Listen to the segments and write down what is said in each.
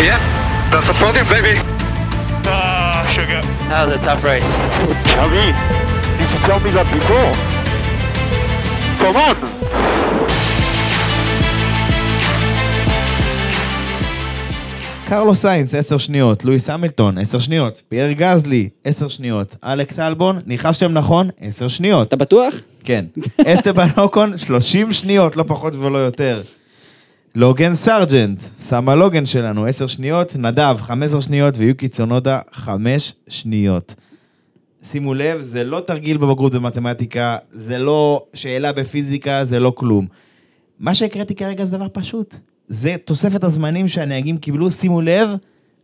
Yeah, that's the podium, baby. Ah, sugar. That was a tough race. Tell me. You should tell me that before. Come on. קרלוס סיינס, 10 שניות, לואיס המילטון, 10 שניות, פייר גזלי, 10 שניות, אלכס אלבון, ניחשתם נכון, 10 שניות. אתה בטוח? כן. אסטבן אוקון, 30 שניות, לא פחות ולא יותר. לוגן סרג'נט, סמה לוגן שלנו, 10 שניות, נדב, 15 שניות, ויוקי צונודה, 5 שניות. שימו לב, זה לא תרגיל בבגרות במתמטיקה, זה לא שאלה בפיזיקה, זה לא כלום. מה שהקראתי כרגע זה דבר פשוט. זה תוספת הזמנים שהנהגים קיבלו, שימו לב,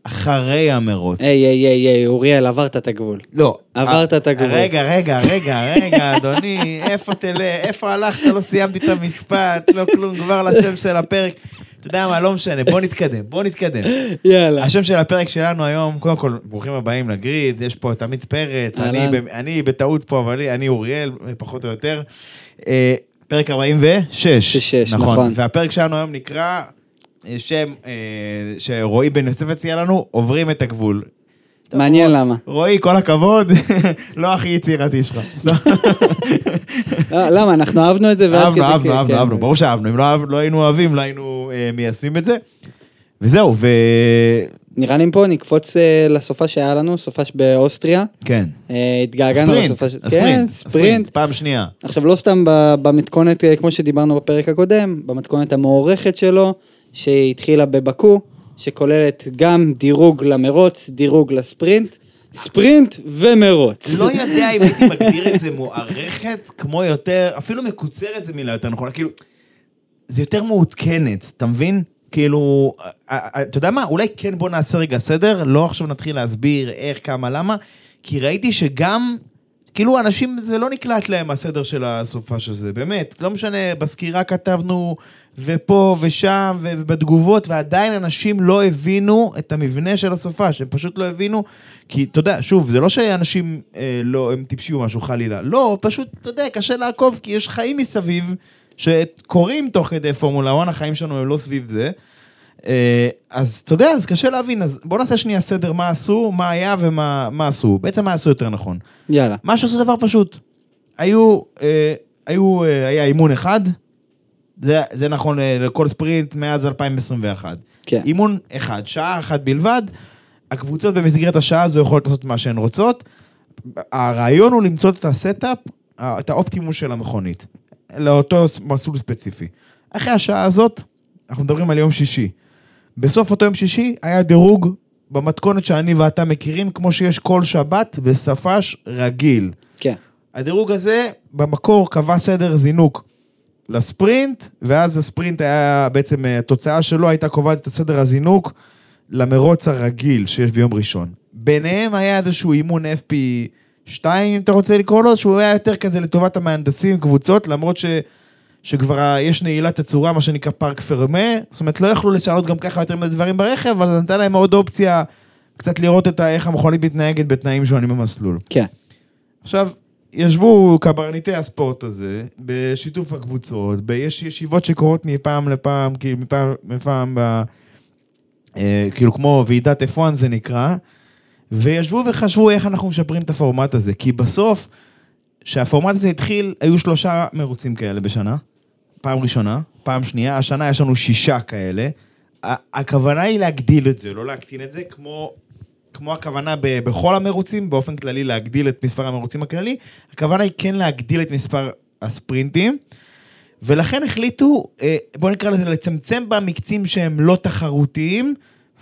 אחרי המרוץ. היי, היי, היי, היי, אוריאל, עברת את הגבול. לא. עברת אה, את הגבול. רגע, רגע, רגע, רגע, אדוני, איפה תלך, איפה הלכת, לא סיימתי את המשפט, לא כלום, כבר לשם של הפרק. אתה יודע מה, לא משנה, בוא נתקדם, בוא נתקדם. יאללה. השם של הפרק שלנו היום, קודם כל, ברוכים הבאים לגריד, יש פה את עמית פרץ, אני, אני בטעות פה, אבל אני- אוריאל, פחות או יותר. אה, פרק 46. שש, נכון. והפרק שלנו היום נקרא, שם אה, שרועי בן יוסף הציע לנו, עוברים את הגבול. מעניין למה. רועי, כל הכבוד, לא הכי יצירתי שלך. לא, למה, אנחנו אהבנו את זה ועד אהבנו, כדי- אהבנו, כן, אהבנו, כן. אהבנו, ברור שאהבנו, אם לא לא היינו אוהבים, לא היינו אה, מיישמים את זה. וזהו, ו... נראה לי פה נקפוץ אה, לסופה שהיה לנו, סופש באוסטריה. כן. התגעגענו לסופה ש... הספרינט, כן, הספרינט, ספרינט. פעם שנייה. עכשיו, לא סתם במתכונת, כמו שדיברנו בפרק הקודם, במתכונת המוערכת שלו, שהתחילה בבקו, שכוללת גם דירוג למרוץ, דירוג לספרינט, ספרינט ומרוץ. לא יודע אם הייתי מגדיר את זה מוערכת, כמו יותר, אפילו מקוצרת זה מילה יותר נכונה, כאילו, זה יותר מעודכנת, אתה מבין? כאילו, אה, אה, אתה יודע מה, אולי כן בוא נעשה רגע סדר, לא עכשיו נתחיל להסביר איך, כמה, למה, כי ראיתי שגם, כאילו אנשים, זה לא נקלט להם הסדר של הסופה של זה, באמת, לא משנה, בסקירה כתבנו, ופה ושם, ובתגובות, ועדיין אנשים לא הבינו את המבנה של הסופה, שהם פשוט לא הבינו, כי אתה יודע, שוב, זה לא שאנשים אה, לא, הם טיפשים או משהו חלילה, לא, פשוט, אתה יודע, קשה לעקוב, כי יש חיים מסביב, שקורים תוך כדי פורמולה 1, החיים שלנו הם לא סביב זה. אה, אז אתה יודע, אז קשה להבין, אז בוא נעשה שנייה סדר מה עשו, מה היה ומה מה עשו. בעצם מה עשו יותר נכון. יאללה. מה שעשו דבר פשוט. היו, אה, היו, אה, היה אימון אחד, זה, זה נכון אה, לכל ספרינט מאז 2021. כן. אימון אחד, שעה אחת בלבד, הקבוצות במסגרת השעה הזו יכולות לעשות מה שהן רוצות. הרעיון הוא למצוא את ה setup, ה- את האופטימום של המכונית, לאותו מסלול ספציפי. אחרי השעה הזאת, אנחנו מדברים על יום שישי. בסוף אותו יום שישי היה דירוג במתכונת שאני ואתה מכירים, כמו שיש כל שבת בספ"ש רגיל. כן. הדירוג הזה במקור קבע סדר זינוק לספרינט, ואז הספרינט היה בעצם, אה, התוצאה שלו הייתה קובעת את הסדר הזינוק למרוץ הרגיל שיש ביום ראשון. ביניהם היה איזשהו אימון FP2, אם אתה רוצה לקרוא לו, שהוא היה יותר כזה לטובת המהנדסים, קבוצות, למרות ש... שכבר יש נעילת תצורה, מה שנקרא פארק פרמה, זאת אומרת, לא יכלו לשנות גם ככה יותר מדי דברים ברכב, אבל זה נתן להם עוד אופציה קצת לראות את ה- איך המכונית מתנהגת בתנאים שונים במסלול. כן. עכשיו, ישבו קברניטי הספורט הזה, בשיתוף הקבוצות, יש ישיבות שקורות מפעם לפעם, כאילו מפעם, מפעם ב... אה, כאילו כמו ועידת F1 זה נקרא, וישבו וחשבו איך אנחנו משפרים את הפורמט הזה, כי בסוף, כשהפורמט הזה התחיל, היו שלושה מרוצים כאלה בשנה, פעם ראשונה, פעם שנייה, השנה יש לנו שישה כאלה. הכוונה היא להגדיל את זה, לא להקטין את זה, כמו, כמו הכוונה ב, בכל המרוצים, באופן כללי להגדיל את מספר המרוצים הכללי, הכוונה היא כן להגדיל את מספר הספרינטים, ולכן החליטו, אה, בואו נקרא לזה, לצמצם במקצים שהם לא תחרותיים,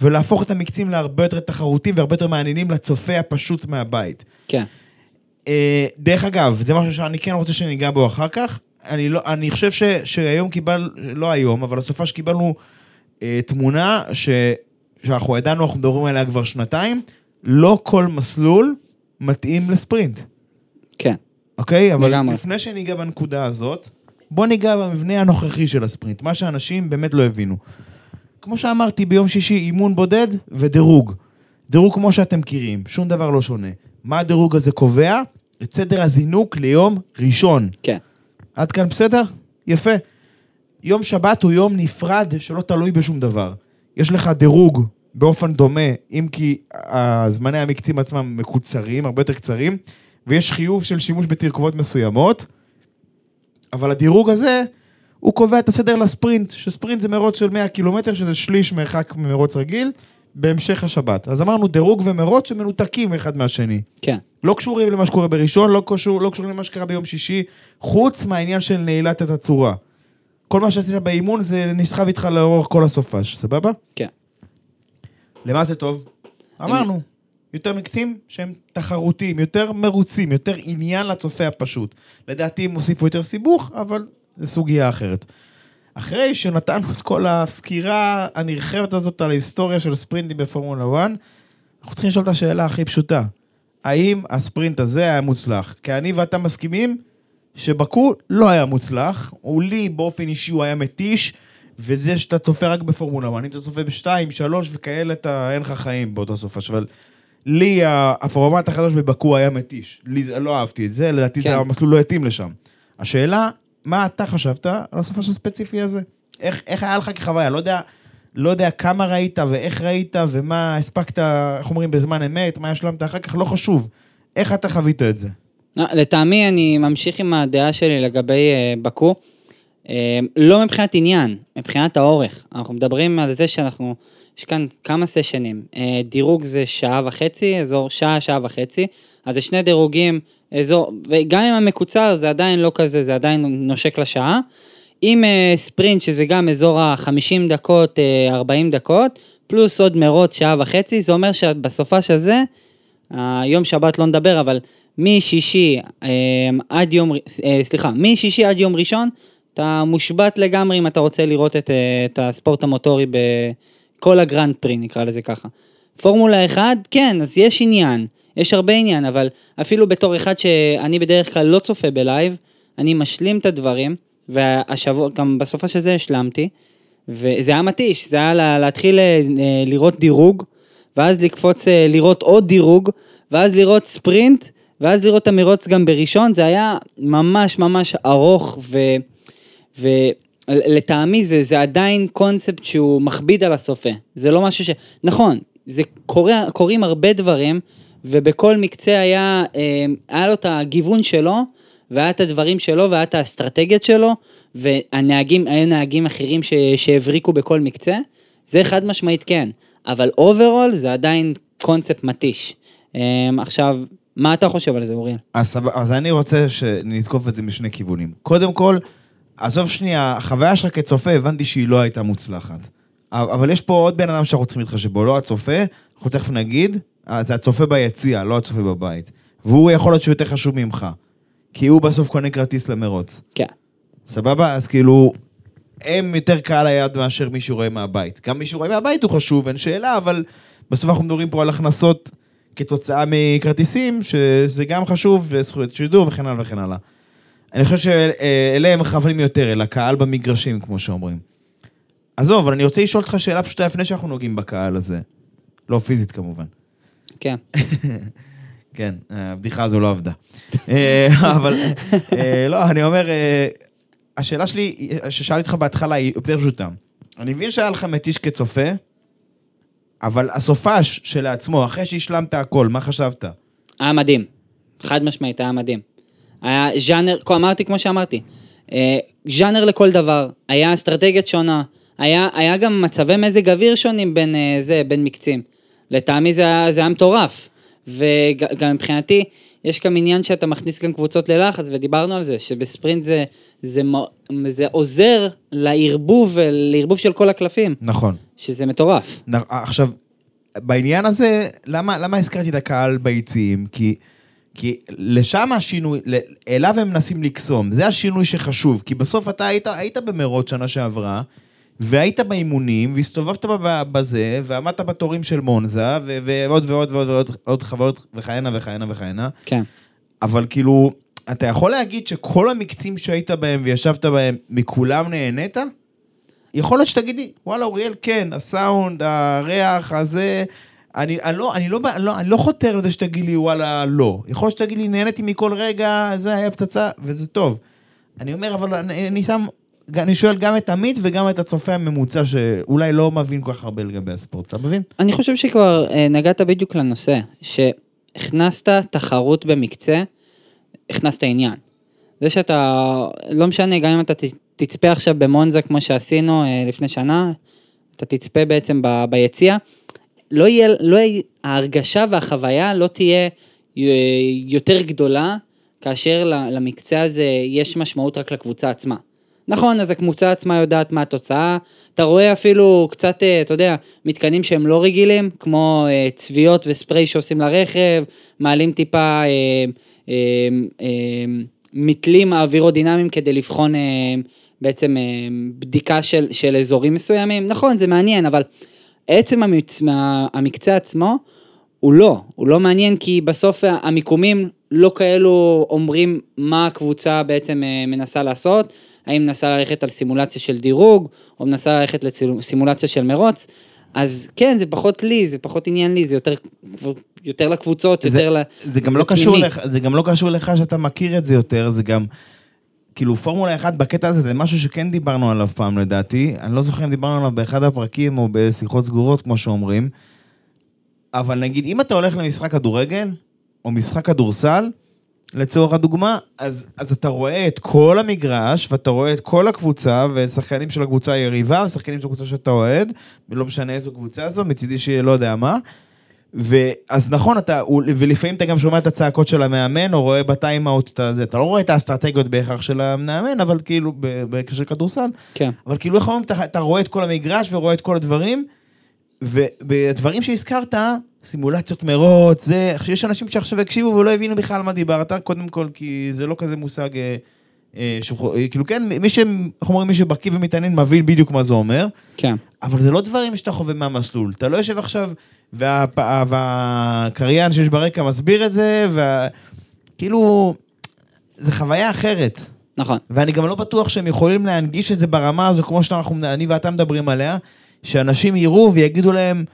ולהפוך את המקצים להרבה יותר תחרותיים והרבה יותר מעניינים לצופה הפשוט מהבית. כן. אה, דרך אגב, זה משהו שאני כן רוצה שניגע בו אחר כך. אני, לא, אני חושב ש, שהיום קיבל, לא היום, אבל הסופה שקיבלנו אה, תמונה ש, שאנחנו ידענו, אנחנו מדברים עליה כבר שנתיים, לא כל מסלול מתאים לספרינט, כן. אוקיי? אבל לגמרי. לפני שניגע בנקודה הזאת, בוא ניגע במבנה הנוכחי של הספרינט, מה שאנשים באמת לא הבינו. כמו שאמרתי, ביום שישי אימון בודד ודירוג. דירוג כמו שאתם מכירים, שום דבר לא שונה. מה הדירוג הזה קובע? את סדר הזינוק ליום ראשון. כן. עד כאן בסדר? יפה. יום שבת הוא יום נפרד שלא תלוי בשום דבר. יש לך דירוג באופן דומה, אם כי הזמני המקצים עצמם מקוצרים, הרבה יותר קצרים, ויש חיוב של שימוש בתרכובות מסוימות, אבל הדירוג הזה, הוא קובע את הסדר לספרינט, שספרינט זה מרוץ של 100 קילומטר, שזה שליש מרחק ממרוץ רגיל, בהמשך השבת. אז אמרנו דירוג ומרוץ שמנותקים אחד מהשני. כן. לא קשורים למה שקורה בראשון, לא, קשור, לא קשורים למה שקרה ביום שישי, חוץ מהעניין של נעילת את הצורה. כל מה שעשית באימון זה נסחב איתך לאורך כל הסופש, סבבה? כן. למה זה טוב? אמרנו, יותר מקצים שהם תחרותיים, יותר מרוצים, יותר עניין לצופה הפשוט. לדעתי הם הוסיפו יותר סיבוך, אבל זו סוגיה אחרת. אחרי שנתנו את כל הסקירה הנרחבת הזאת על ההיסטוריה של ספרינטים בפורמולה 1, אנחנו צריכים לשאול את השאלה הכי פשוטה. האם הספרינט הזה היה מוצלח? כי אני ואתה מסכימים שבקו לא היה מוצלח, הוא לי באופן אישי הוא היה מתיש, וזה שאתה צופה רק בפורמולה 1, אם אתה צופה בשתיים, שלוש וכאלה, אתה אין לך חיים באותו סופש, אבל לי הפורמט החדש בבקו היה מתיש. לי לא אהבתי את זה, לדעתי כן. זה המסלול לא התאים לשם. השאלה, מה אתה חשבת על הסופש הספציפי הזה? איך, איך היה לך כחוויה? לא יודע, לא יודע כמה ראית ואיך ראית ומה הספקת, איך אומרים, בזמן אמת, מה השלמת אחר כך, לא חשוב. איך אתה חווית את זה? לא, לטעמי אני ממשיך עם הדעה שלי לגבי אה, בקו. אה, לא מבחינת עניין, מבחינת האורך. אנחנו מדברים על זה שאנחנו, יש כאן כמה סשנים. אה, דירוג זה שעה וחצי, אזור שעה, שעה וחצי. אז זה שני דירוגים, אזור, וגם אם המקוצר זה עדיין לא כזה, זה עדיין נושק לשעה. עם אה, ספרינט שזה גם אזור ה-50 דקות, אה, 40 דקות, פלוס עוד מרוץ שעה וחצי, זה אומר שבסופש הזה, אה, יום שבת לא נדבר, אבל משישי אה, עד יום, אה, סליחה, משישי עד יום ראשון, אתה מושבת לגמרי אם אתה רוצה לראות את, אה, את הספורט המוטורי בכל הגרנד פרי, נקרא לזה ככה. פורמולה 1, כן, אז יש עניין, יש הרבה עניין, אבל אפילו בתור אחד שאני בדרך כלל לא צופה ב live, אני משלים את הדברים, והשבוע, גם בסופה של זה השלמתי, וזה היה מתיש, זה היה לה- להתחיל אה, לראות דירוג, ואז לקפוץ לראות עוד דירוג, ואז לראות ספרינט, ואז לראות את המרוץ גם בראשון, זה היה ממש ממש ארוך, ו... ולטעמי זה, זה עדיין קונספט שהוא מכביד על הצופה. זה לא משהו ש... נכון, זה קורה, קורים הרבה דברים, ובכל מקצה היה, אה, היה לו את הגיוון שלו, והיה את הדברים שלו, והיה את האסטרטגיות שלו, והנהגים, היו נהגים אחרים שהבריקו בכל מקצה. זה חד משמעית כן, אבל overall זה עדיין קונספט מתיש. אה, עכשיו, מה אתה חושב על זה, אוריאל? אז, אז אני רוצה שנתקוף את זה משני כיוונים. קודם כל, עזוב שנייה, החוויה שלך כצופה, הבנתי שהיא לא הייתה מוצלחת. אבל יש פה עוד בן אדם שאנחנו צריכים להתחשב בו, לא הצופה, אנחנו תכף נגיד, אה, זה הצופה ביציע, לא הצופה בבית. והוא יכול להיות שהוא יותר חשוב ממך. כי הוא בסוף קונה כרטיס למרוץ. כן. סבבה? אז כאילו, הם יותר קהל היעד מאשר מי שרואה מהבית. גם מי שרואה מהבית הוא חשוב, אין שאלה, אבל בסוף אנחנו מדברים פה על הכנסות כתוצאה מכרטיסים, שזה גם חשוב, וזכויות שידור וכן הלאה וכן הלאה. אני חושב שאלה הם מכוונים יותר, אל הקהל במגרשים, כמו שאומרים. עזוב, אבל אני רוצה לשאול אותך שאלה פשוטה לפני שאנחנו נוגעים בקהל הזה. לא פיזית כמובן. כן. כן, הבדיחה הזו לא עבדה. אה, אבל, אה, לא, אני אומר, אה, השאלה שלי, ששאלתי אותך בהתחלה, היא יותר פשוטה. אני מבין שהיה לך מתיש כצופה, אבל הסופש שלעצמו, אחרי שהשלמת הכל, מה חשבת? היה מדהים. חד משמעית, היה מדהים. היה ז'אנר, אמרתי כמו שאמרתי, אה, ז'אנר לכל דבר, היה אסטרטגיית שונה, היה, היה גם מצבי מזג אוויר שונים בין אה, זה, בין מקצים. לטעמי זה היה, זה היה מטורף. וגם מבחינתי, יש גם עניין שאתה מכניס גם קבוצות ללחץ, ודיברנו על זה, שבספרינט זה, זה, מ- זה עוזר לערבוב, לערבוב של כל הקלפים, נכון. שזה מטורף. נ- עכשיו, בעניין הזה, למה, למה הזכרתי את הקהל ביציעים? כי, כי לשם השינוי, ל- אליו הם מנסים לקסום, זה השינוי שחשוב, כי בסוף אתה היית, היית במרוץ שנה שעברה, והיית באימונים, והסתובבת בזה, ועמדת בתורים של מונזה, ו- ועוד ועוד ועוד ועוד עוד חוויות, וכהנה וכהנה וכהנה, כן. אבל כאילו, אתה יכול להגיד שכל המקצים שהיית בהם וישבת בהם, מכולם נהנית? יכול להיות שתגידי, וואלה, אוריאל, כן, הסאונד, הריח, הזה... אני, אני, לא, אני, לא, אני, לא, אני לא חותר לזה שתגיד לי, וואלה, לא. יכול להיות שתגיד לי, נהניתי מכל רגע, זה היה פצצה, וזה טוב. אני אומר, אבל אני, אני שם אני שואל גם את עמית וגם את הצופה הממוצע, שאולי לא מבין כל כך הרבה לגבי הספורט, אתה מבין? אני חושב שכבר אה, נגעת בדיוק לנושא, שהכנסת תחרות במקצה, הכנסת עניין. זה שאתה, לא משנה, גם אם אתה תצפה עכשיו במונזה כמו שעשינו אה, לפני שנה, אתה תצפה בעצם ב, ביציע, לא יהיה, לא יהיה, ההרגשה והחוויה לא תהיה אה, יותר גדולה, כאשר למקצה הזה יש משמעות רק לקבוצה עצמה. נכון, אז הקבוצה עצמה יודעת מה התוצאה, אתה רואה אפילו קצת, אה, אתה יודע, מתקנים שהם לא רגילים, כמו צביעות וספרי שעושים לרכב, מעלים טיפה, מתלים אווירודינמיים כדי לבחון בעצם אה, בדיקה של, של אזורים מסוימים, נכון, זה מעניין, אבל עצם המצ... המקצה עצמו, הוא לא, הוא לא מעניין כי בסוף המיקומים לא כאלו אומרים מה הקבוצה בעצם אה, מנסה לעשות, האם מנסה ללכת על סימולציה של דירוג, או מנסה ללכת לסימולציה של מרוץ, אז כן, זה פחות לי, זה פחות עניין לי, זה יותר, יותר לקבוצות, זה- יותר ל... זה גם זה לא קשור. לך, זה גם לא קשור לך שאתה מכיר את זה יותר, זה גם, כאילו פורמולה 1 בקטע הזה זה משהו שכן דיברנו עליו פעם לדעתי, אני לא זוכר אם דיברנו עליו באחד הפרקים או בשיחות סגורות כמו שאומרים, אבל נגיד אם אתה הולך למשחק כדורגל, או משחק כדורסל, לצורך הדוגמה, אז, אז אתה רואה את כל המגרש, ואתה רואה את כל הקבוצה, ושחקנים של הקבוצה היריבה, ושחקנים של הקבוצה שאתה אוהד, ולא משנה איזו קבוצה זו, מצידי שיהיה לא יודע מה. ואז נכון, אתה, ולפעמים אתה גם שומע את הצעקות של המאמן, או רואה בטיימאוט את הזה, אתה לא רואה את האסטרטגיות בהכרח של המאמן, אבל כאילו, בהקשר של כדורסל, כן, אבל כאילו, איך אומרים, אתה, אתה רואה את כל המגרש ורואה את כל הדברים, ובדברים שהזכרת, סימולציות מרוץ, זה, יש אנשים שעכשיו הקשיבו ולא הבינו בכלל מה דיברת, קודם כל, כי זה לא כזה מושג, אה, אה, שחו- אה, כאילו, כן, מי ש... איך אומרים, מי שבקיא ומתעניין מבין בדיוק מה זה אומר. כן, אבל זה לא דברים שאתה חווה מהמסלול. אתה לא יושב עכשיו, והקריין שיש ברקע מסביר את זה, וכאילו, זה חוויה אחרת. נכון, ואני גם לא בטוח שהם יכולים להנגיש את זה ברמה הזו, כמו שאנחנו, אני ואתה מדברים עליה, שאנשים יראו ויגידו להם,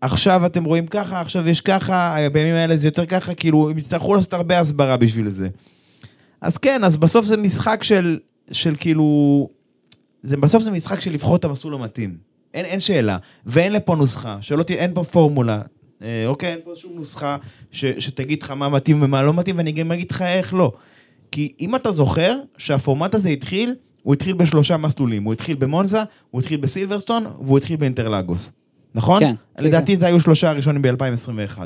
עכשיו אתם רואים ככה, עכשיו יש ככה, בימים האלה זה יותר ככה, כאילו, הם יצטרכו לעשות הרבה הסברה בשביל זה. אז כן, אז בסוף זה משחק של, של כאילו, זה בסוף זה משחק של לבחור את המסלול המתאים. אין, אין שאלה. ואין לפה נוסחה, שלא תהיה, אין פה פורמולה. אה, אוקיי, אין פה שום נוסחה ש, שתגיד לך מה מתאים ומה לא מתאים, ואני גם אגיד לך איך לא. כי אם אתה זוכר שהפורמט הזה התחיל, הוא התחיל בשלושה מסלולים. הוא התחיל במונזה, הוא התחיל בסילברסטון, והוא התחיל באינטרלגוס. נכון? כן, כן, לדעתי זה היו שלושה הראשונים ב-2021.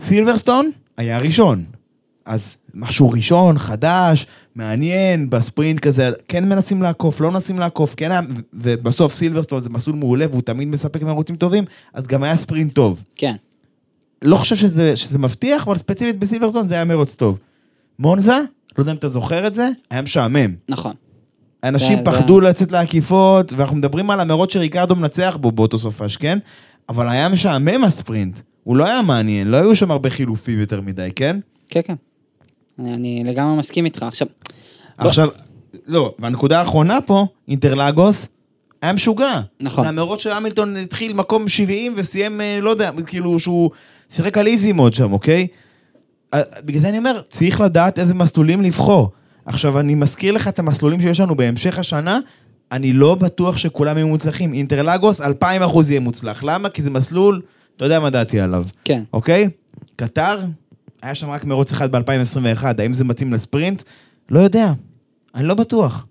סילברסטון היה הראשון. אז משהו ראשון, חדש, מעניין, בספרינט כזה, כן מנסים לעקוף, לא מנסים לעקוף, כן היה, ובסוף סילברסטון זה מסלול מעולה והוא תמיד מספק מרוצים טובים, אז גם היה ספרינט טוב. כן, לא חושב שזה, שזה מבטיח, אבל ספציפית בסילברסטון זה היה מרוץ טוב. מונזה, לא יודע אם אתה זוכר את זה, היה משעמם. נכון, אנשים זה- פחדו לצאת לעקיפות, ואנחנו מדברים על המרוץ שריקרדו מנצח בו באותו סופש, כן? אבל היה משעמם הספרינט. הוא לא היה מעניין, לא היו שם הרבה חילופים יותר מדי, כן? כן, כן. אני, אני לגמרי מסכים איתך. עכשיו. עכשיו, לא, והנקודה האחרונה פה, אינטרלגוס, היה משוגע. נכון. זה המרוץ של המילטון התחיל מקום 70 וסיים, אה, לא יודע, כאילו שהוא שיחק על איזי מוד שם, אוקיי? בגלל זה אני אומר, צריך לדעת איזה מסלולים לבחור. עכשיו, אני מזכיר לך את המסלולים שיש לנו בהמשך השנה, אני לא בטוח שכולם יהיו מוצלחים. אינטרלגוס, 2,000 אחוז יהיה מוצלח. למה? כי זה מסלול, אתה יודע מה דעתי עליו. כן, אוקיי? קטר, היה שם רק מרוץ אחד ב-2021, האם זה מתאים לספרינט? לא יודע, אני לא בטוח,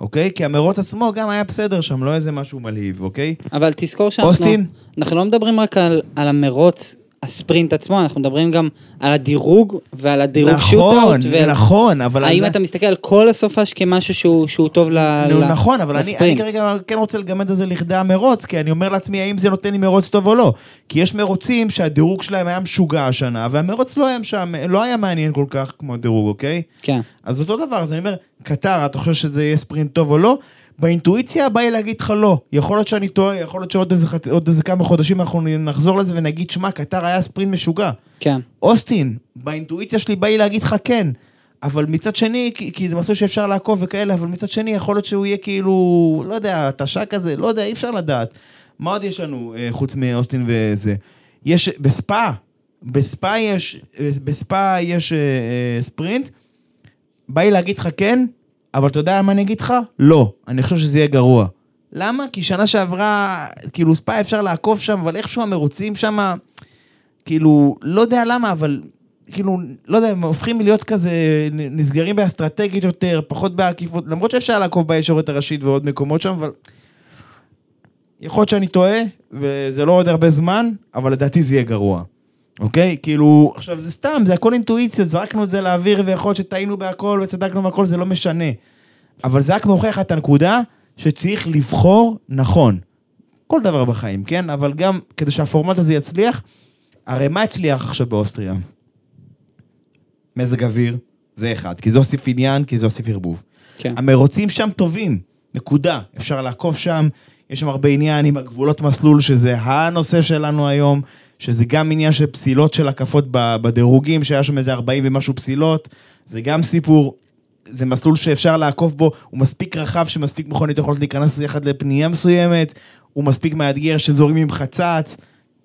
אוקיי? כי המרוץ עצמו גם היה בסדר שם, לא איזה משהו מלהיב, אוקיי? אבל תזכור שאנחנו... אוסטין? אנחנו לא מדברים רק על, על המרוץ, הספרינט עצמו, אנחנו מדברים גם על הדירוג ועל הדירוג נכון, שוטאוט. ועל- נכון, אבל... האם זה- אתה מסתכל על כל הסופש כמשהו שהוא, שהוא טוב ל... נו, ל- נכון, אבל אני, אני? כרגע כן רוצה לגמד את זה לכדי המרוץ, כי אני אומר לעצמי, האם זה נותן לי מרוץ טוב או לא? כי יש מרוצים שהדירוג שלהם היה משוגע השנה, והמרוץ לא היה, שם, לא היה מעניין כל כך כמו הדירוג, אוקיי? כן, אז אותו דבר, אז אני אומר, קטר, אתה חושב שזה יהיה ספרינט טוב או לא? באינטואיציה בא לי להגיד לך לא. יכול להיות שאני טועה, יכול להיות שעוד איזה, חצ... איזה כמה חודשים אנחנו נחזור לזה ונגיד, שמע, קטר היה ספרינט משוגע. כן, אוסטין, באינטואיציה שלי בא לי להגיד לך כן. אבל מצד שני, כי, כי זה מסלול שאפשר לעקוב וכאלה, אבל מצד שני יכול להיות שהוא יהיה כאילו, לא יודע, התשה כזה, לא יודע, אי אפשר לדעת. מה עוד יש לנו אה, חוץ מאוסטין וזה? יש, בספא, בספא יש, אה, בספא יש אה, אה, ספרינט, בא לי להגיד לך כן, אבל אתה יודע מה אני אגיד לך? לא. אני חושב שזה יהיה גרוע. למה? כי שנה שעברה, כאילו, ספאי אפשר לעקוף שם, אבל איכשהו המרוצים שם, כאילו, לא יודע למה, אבל כאילו, לא יודע, הם הופכים להיות כזה, נסגרים באסטרטגית יותר, פחות בעקיפות, למרות שאפשר לעקוב בישורת הראשית ועוד מקומות שם, אבל... יכול להיות שאני טועה, וזה לא עוד הרבה זמן, אבל לדעתי זה יהיה גרוע. אוקיי? כאילו, עכשיו זה סתם, זה הכל אינטואיציות, זרקנו את זה לאוויר, ויכול להיות שטעינו בהכל וצדקנו בהכל, זה לא משנה. אבל זה רק מוכיח את הנקודה שצריך לבחור נכון. כל דבר בחיים, כן? אבל גם כדי שהפורמט הזה יצליח, הרי מה הצליח עכשיו באוסטריה? מזג אוויר, זה אחד, כי זה הוסיף עניין, כי זה הוסיף ערבוב. כן. המרוצים שם טובים, נקודה. אפשר לעקוף שם, יש שם הרבה עניין עם הגבולות מסלול, שזה הנושא שלנו היום, שזה גם עניין של פסילות של הקפות בדירוגים, שהיה שם איזה 40 ומשהו פסילות, זה גם סיפור. זה מסלול שאפשר לעקוף בו, הוא מספיק רחב שמספיק מכונית יכולות להיכנס יחד לפנייה מסוימת, הוא מספיק מאתגר שזורים עם חצץ.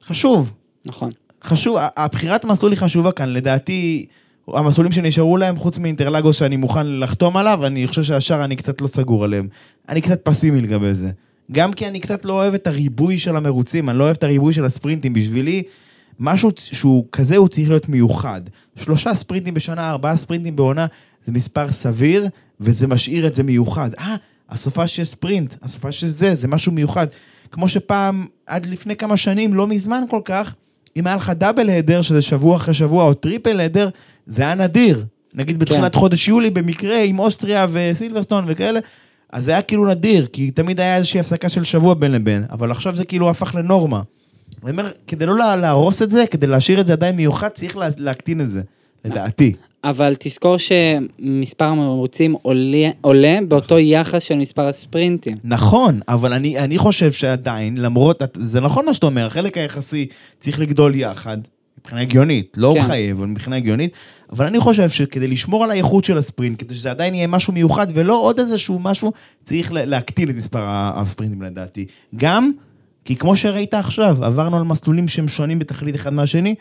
חשוב, נכון. חשוב, הבחירת המסלול היא חשובה כאן, לדעתי, המסלולים שנשארו להם, חוץ מאינטרלגוס שאני מוכן לחתום עליו, אני חושב שהשאר אני קצת לא סגור עליהם. אני קצת פסימי לגבי זה. גם כי אני קצת לא אוהב את הריבוי של המרוצים, אני לא אוהב את הריבוי של הספרינטים. בשבילי, משהו שהוא כזה, הוא צריך להיות מיוחד. שלושה ספרינטים בשנה, ארבעה ספרינטים בעונה, זה מספר סביר, וזה משאיר את זה מיוחד. אה, הסופ"ש של ספרינט, הסופ"ש הזה, זה משהו מיוחד. כמו שפעם, עד לפני כמה שנים, לא מזמן כל כך, אם היה לך double header, שזה שבוע אחרי שבוע, או triple header, זה היה נדיר. נגיד בתחילת כן. חודש יולי, במקרה עם אוסטריה וסילברסטון וכאלה, אז זה היה כאילו נדיר, כי תמיד היה איזושהי הפסקה של שבוע בין לבין, אבל עכשיו זה כאילו הפך לנורמה. אני אומר, כדי לא לה- להרוס את זה, כדי להשאיר את זה עדיין מיוחד, צריך לה- להקטין את זה, לדעתי. אבל תזכור שמספר המרוצים עולה, עולה באותו יחס של מספר הספרינטים. נכון, אבל אני, אני חושב שעדיין, למרות, זה נכון מה שאתה אומר, החלק היחסי צריך לגדול יחד, מבחינה הגיונית, לא כן. מחייב, אבל מבחינה הגיונית, אבל אני חושב שכדי לשמור על האיכות של הספרינט, כדי שזה עדיין יהיה משהו מיוחד ולא עוד איזשהו משהו, צריך לה- להקטין את מספר הספרינטים לדעתי. גם, כי כמו שראית עכשיו, עברנו על מסלולים שהם שונים בתכלית אחד מהשני,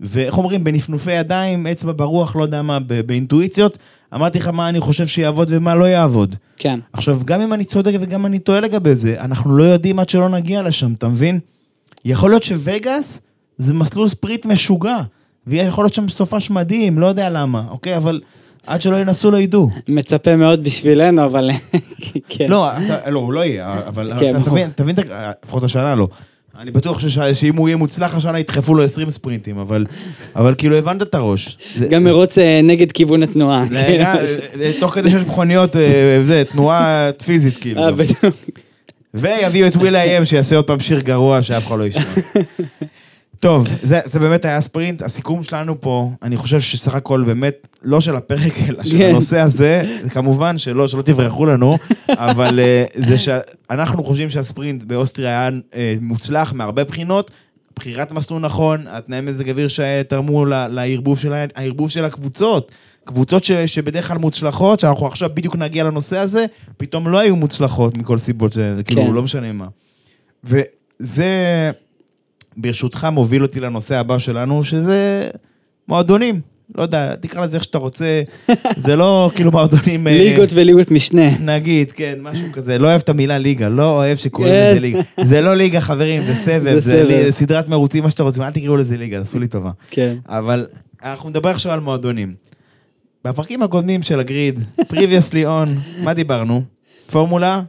ואיך אומרים, בנפנופי ידיים, אצבע ברוח, לא יודע מה, באינטואיציות, אמרתי לך מה אני חושב שיעבוד ומה לא יעבוד. כן. עכשיו, גם אם אני צודק וגם אני טועה לגבי זה, אנחנו לא יודעים עד שלא נגיע לשם, אתה מבין? יכול להיות שווגאס זה מסלול ספריט משוגע, ויכול להיות שם סופש מדהים, לא יודע למה, אוקיי? אבל עד שלא ינסו לא ידעו. מצפה מאוד בשבילנו, אבל כן. לא, אתה, לא, הוא לא יהיה, אבל כן, אתה. תבין, תבין, לפחות השנה לא. אני בטוח שש- שאם הוא יהיה מוצלח השנה ידחפו לו 20 ספרינטים, אבל, אבל כאילו הבנת את הראש. גם מרוץ אה, נגד כיוון התנועה. אה, תוך כדי שיש מכוניות, אה, זה, תנועה פיזית כאילו. ויביאו את וויל איי-אם שיעשה עוד פעם שיר גרוע שאף אחד לא ישמע. טוב, זה, זה באמת היה ספרינט, הסיכום שלנו פה, אני חושב שסך הכל באמת, לא של הפרק, אלא של כן. הנושא הזה, כמובן שלא, שלא תברחו לנו, אבל אה, זה שאנחנו חושבים שהספרינט באוסטריה היה אה, מוצלח מהרבה בחינות, בחירת מסלול נכון, התנאי מזג אוויר שתרמו לערבוב של, הערבוב של הקבוצות. קבוצות ש, שבדרך כלל מוצלחות, שאנחנו עכשיו בדיוק נגיע לנושא הזה, פתאום לא היו מוצלחות מכל סיבות, שזה כאילו, כן. לא משנה מה. וזה, ברשותך, מוביל אותי לנושא הבא שלנו, שזה מועדונים. לא יודע, תקרא לזה איך שאתה רוצה, זה לא כאילו מועדונים... אה, ליגות וליגות משנה. נגיד, כן, משהו כזה, לא אוהב את המילה ליגה, לא אוהב שקוראים כן. לזה ליגה. זה לא ליגה, חברים, זה סבב, זה סדרת מרוצים, מה שאתם רוצים, אל תקראו לזה ליגה, תעשו לי טובה. כן. אבל אנחנו נדבר עכשיו על מועדונים. בפרקים הקודמים של הגריד, previously on, מה דיברנו? פורמולה?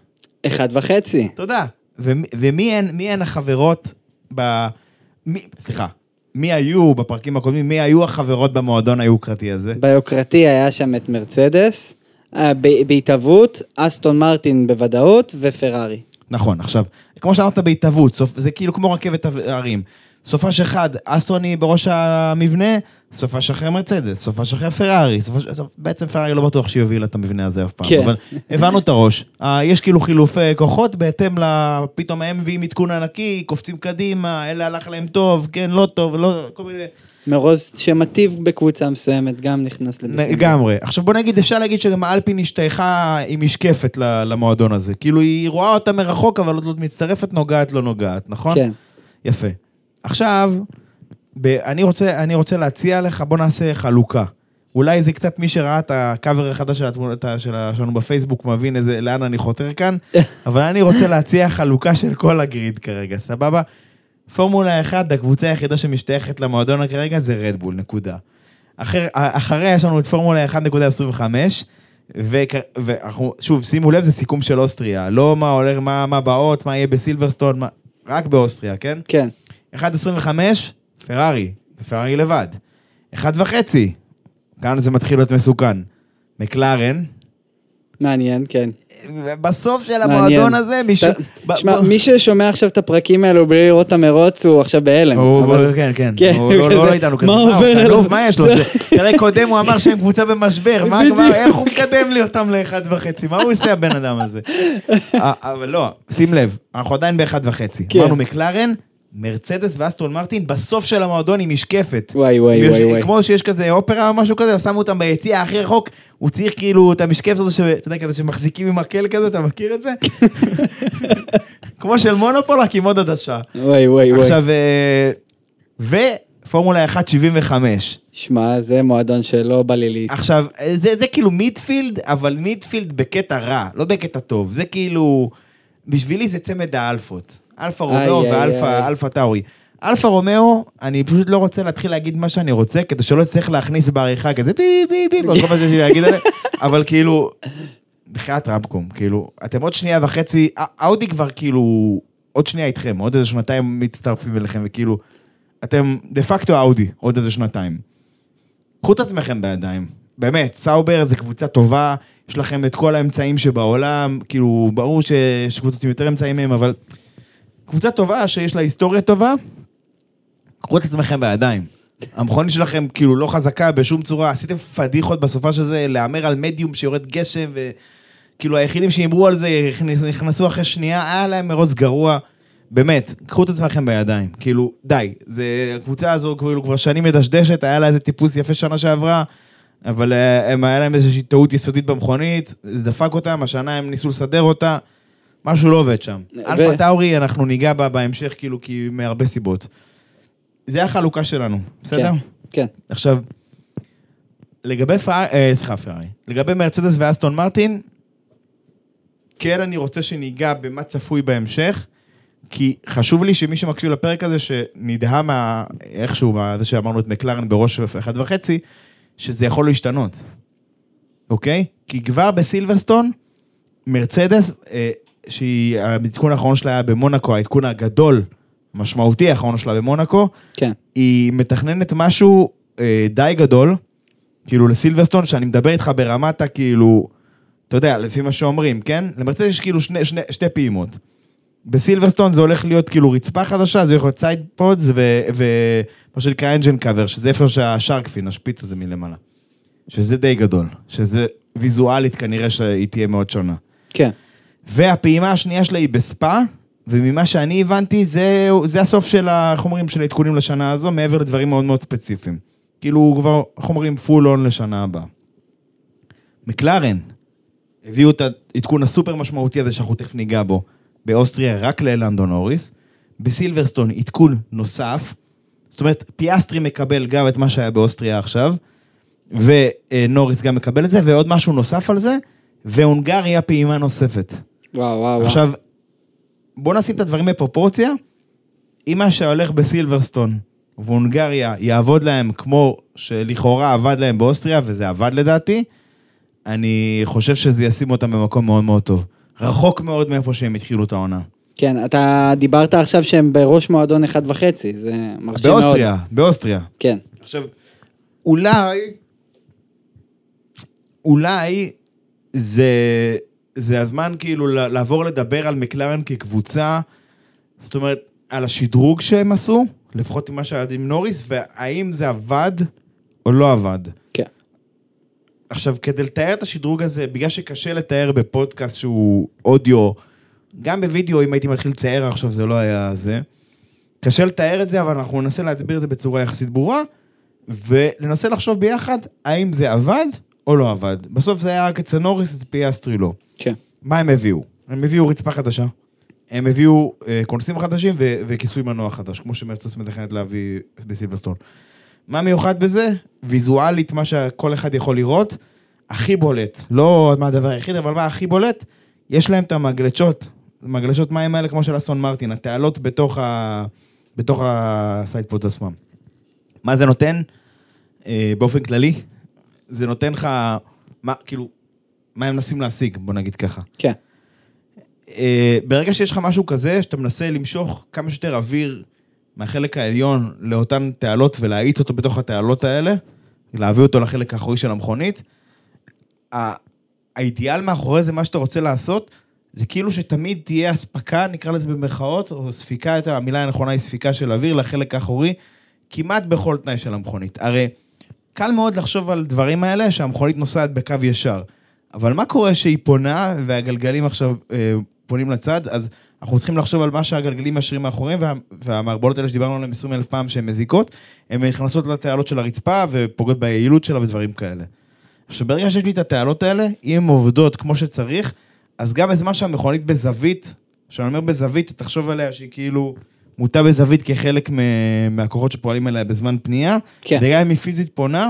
אחד וחצי. תודה. ומי- ומי הן, מי הן החברות ב... מי, סליחה, מי היו בפרקים הקודמים, מי היו החברות במועדון היוקרתי הזה? ביוקרתי היה שם את מרצדס, אה, בהתהוות, אסטון מרטין בוודאות ופרארי. נכון, עכשיו, כמו שאמרת בהתהוות. זה כאילו כמו רכבת הערים. סופש אחד, אסטרוני בראש המבנה, סופש אחרי מרצדס, סופש אחרי פרארי, סופש... סופ- בעצם פרארי לא בטוח שהיא הובילה את המבנה הזה אף פעם, כן. אבל הבנו את הראש. אה, יש כאילו חילופי כוחות בהתאם ל... פתאום הם מביאים עדכון ענקי, קופצים קדימה, אלה הלך להם טוב, כן, לא טוב, לא... כל מיני... מרוז שמטיב בקבוצה מסוימת גם נכנס לבפנים. לגמרי. עכשיו בוא נגיד, אפשר להגיד שגם האלפין השתייכה עם משקפת למועדון הזה. כאילו היא רואה אותה מרחוק, אבל עוד לא מצטרפת, נוגעת, לא נוגעת, נכון? כן. יפה. עכשיו, ב- אני רוצה, אני רוצה להציע לך, בוא נעשה חלוקה. אולי זה קצת מי שראה את הקאבר החדש של התמונות של- שלנו בפייסבוק מבין איזה, לאן אני חותר כאן, אבל אני רוצה להציע חלוקה של כל הגריד כרגע, סבבה? פורמולה 1, הקבוצה היחידה שמשתייכת למועדון כרגע זה רדבול, נקודה. אחר, אחריה יש לנו את פורמולה 1.25, וכ- ואנחנו, שוב, שימו לב, זה סיכום של אוסטריה, לא מה הולך, מה, מה באות, מה יהיה בסילברסטון, מה, רק באוסטריה, כן? כן. 1.25, פרארי, פרארי לבד. 1.5, כאן זה מתחיל להיות מסוכן. מקלרן, מעניין, כן. בסוף של. המועדון הזה, מישהו... ב- שמע, ב- מי ששומע עכשיו את הפרקים האלו בלי לראות את המרוץ, הוא עכשיו בהלם. כן, כן, כן, הוא לא- לא כזה, איתנו כזה, מה הוא עובר עליו? מה יש לו? פרק קודם הוא אמר שהם קבוצה במשבר, מה. כבר, איך הוא מקדם לי אותם לאחד וחצי, מה הוא עושה הבן אדם הזה? אה, אבל לא, שים לב, אנחנו עדיין באחד וחצי. כן. אמרנו מקלרן, מרצדס ואסטון מרטין בסוף של המועדון עם משקפת. וואי, וואי, וואי, וואי. כמו שיש כזה אופרה או משהו כזה, שמו אותם ביציע הכי רחוק, הוא צריך כאילו את המשקפת הזו, שאתה יודע, כזה שמחזיקים עם מקל כזה, אתה מכיר את זה? כמו של מונופול, רק עם עוד עדשה. וואי, וואי, וואי. עכשיו, אה, ופורמולה 1.75. שמע, זה מועדון שלא בא לי לי. עכשיו, זה, זה כאילו midfield, אבל midfield בקטע רע, לא בקטע טוב. זה כאילו, בשבילי זה צמד האלפות. אלפה רומאו ואלפה טאורי. אלפה רומאו, אני פשוט לא רוצה להתחיל להגיד מה שאני רוצה, כדי שלא אצטרך להכניס בעריכה כזה בי בי בי, כל מה שיש לי להגיד עליהם, אבל כאילו, בחייאת רבקום, כאילו, אתם עוד שנייה וחצי, אאודי כבר כאילו, עוד שנייה איתכם, עוד איזה שנתיים מצטרפים אליכם, וכאילו, אתם דה פקטו אאודי, עוד איזה שנתיים. קחו את עצמכם בידיים. באמת, סאובר זה קבוצה טובה, יש לכם את כל האמצעים שבעולם, כאילו, ברור שיש קבוצות עם יותר אמצעים מהם, אבל קבוצה טובה שיש לה היסטוריה טובה, קחו את עצמכם בידיים. המכונית שלכם כאילו לא חזקה בשום צורה, עשיתם פדיחות בסופ"ש הזה, להמר על מדיום שיורד גשם, וכאילו היחידים שהימרו על זה נכנס- נכנסו אחרי שנייה, היה להם מרוץ גרוע. באמת, קחו את עצמכם בידיים, כאילו, די, זה, הקבוצה הזו כאילו כבר שנים מדשדשת, היה לה איזה טיפוס יפה שנה שעברה, אבל אה, הם, היה להם איזושהי טעות יסודית במכונית, זה דפק אותם, השנה הם ניסו לסדר אותה, משהו לא עובד שם. ו- אלפה טאורי, אנחנו ניגע בה בהמשך, כאילו, כי מהרבה סיבות. זה החלוקה שלנו, בסדר? כן, כן. עכשיו, לגבי פרארי, אה, סליחה, פרארי, לגבי מרצדס ואסטון מרטין, כן אני רוצה שניגע במה צפוי בהמשך, כי חשוב לי שמי שמקשיב לפרק הזה, שנדהם מה, איכשהו, מה, זה שאמרנו את מקלרן בראש אחד וחצי, שזה יכול להשתנות, אוקיי? כי כבר בסילברסטון, מרצדס, אה, שהיא, העדכון האחרון שלה היה במונקו, העדכון הגדול, המשמעותי האחרון שלה במונקו, כן. היא מתכננת משהו אה, די גדול, כאילו לסילברסטון, שאני מדבר איתך ברמת ה... כאילו, אתה יודע, לפי מה שאומרים, כן? למרצדס יש כאילו שני, שני, שתי פעימות. בסילברסטון זה הולך להיות כאילו רצפה חדשה, זה יכול להיות sidepods ומה שנקרא engine cover, שזה איפה שה shark fin, השפיץ הזה מלמעלה. שזה די גדול, שזה ויזואלית כנראה שהיא תהיה מאוד שונה. כן. והפעימה השנייה שלה היא בספא, וממה שאני הבנתי, זה, זה הסוף של, ה- איך אומרים, של העדכונים לשנה הזו, מעבר לדברים מאוד מאוד ספציפיים. כאילו, הוא כבר, איך אומרים, full on לשנה הבאה. מקלרן, הביאו את העדכון הסופר משמעותי הזה שאנחנו תכף ניגע בו, באוסטריה רק ללנדו נוריס, בסילברסטון עדכון נוסף, זאת אומרת, פיאסטרי מקבל גם את מה שהיה באוסטריה עכשיו, ונוריס גם מקבל את זה, ועוד משהו נוסף על זה, והונגריה פעימה נוספת. וואו, וואו. עכשיו, בוא נשים את הדברים בפרופורציה. אם מה שהולך בסילברסטון והונגריה יעבוד להם כמו שלכאורה עבד להם באוסטריה, וזה עבד לדעתי, אני חושב שזה ישים אותם במקום מאוד מאוד טוב. רחוק מאוד מאיפה שהם התחילו את העונה. כן, אתה דיברת עכשיו שהם בראש מועדון אחד וחצי, זה מרשים מאוד. באוסטריה, באוסטריה. כן. עכשיו, אולי, אולי זה, זה הזמן כאילו לעבור לדבר על מקלרן כקבוצה, זאת אומרת, על השדרוג שהם עשו, לפחות עם מה שהיה עם נוריס, והאם זה עבד או לא עבד. כן. עכשיו, כדי לתאר את השדרוג הזה, בגלל שקשה לתאר בפודקאסט שהוא אודיו, גם בווידאו, אם הייתי מתחיל לצייר עכשיו, זה לא היה זה. קשה לתאר את זה, אבל אנחנו ננסה להסביר את זה בצורה יחסית ברורה, וננסה לחשוב ביחד, האם זה עבד או לא עבד. בסוף זה היה רק אצל נוריס, אצל פיאסטרי לא. כן. מה הם הביאו? הם הביאו רצפה חדשה, הם הביאו אה, כונסים חדשים ו- וכיסוי מנוע חדש, כמו שמרצדס מתכננת להביא בסילברסטון. מה מיוחד בזה? ויזואלית, מה שכל אחד יכול לראות, הכי בולט. לא מה הדבר היחיד, אבל מה הכי בולט? יש להם את המגלשות, מגלשות מים האלה כמו של אסטון מרטין, התעלות בתוך, ה... בתוך ה sidepod עצמם. מה זה נותן? אה, באופן כללי, זה נותן לך, מה, כאילו, מה הם מנסים להשיג, בוא נגיד ככה. כן. אה, ברגע שיש לך משהו כזה, שאתה מנסה למשוך כמה שיותר אוויר מהחלק העליון לאותן תעלות ולהאיץ אותו בתוך התעלות האלה, להביא אותו לחלק האחורי של המכונית, האידיאל מאחורי זה, מה שאתה רוצה לעשות, זה כאילו שתמיד תהיה אספקה, נקרא לזה במרכאות, או ספיקה, המילה הנכונה היא ספיקה של אוויר לחלק האחורי, כמעט בכל תנאי של המכונית. הרי קל מאוד לחשוב על דברים האלה שהמכונית נוסעת בקו ישר. אבל מה קורה שהיא פונה והגלגלים עכשיו אה, פונים לצד, אז אנחנו צריכים לחשוב על מה שהגלגלים מאשרים מאחוריהם, וה, והמערבולות האלה שדיברנו עליהן 20 אלף פעם שהן מזיקות, הן נכנסות לתעלות של הרצפה ופוגעות ביעילות שלה ודברים כאלה. עכשיו, ברגע שיש לי את התעלות האלה, אם הן עובדות כמו שצריך, אז גם בזמן שהמכונית בזווית, כשאני אומר בזווית, תחשוב עליה שהיא כאילו מוטה בזווית כחלק מהכוחות שפועלים עליה בזמן פנייה, כן. וגם אם היא פיזית פונה,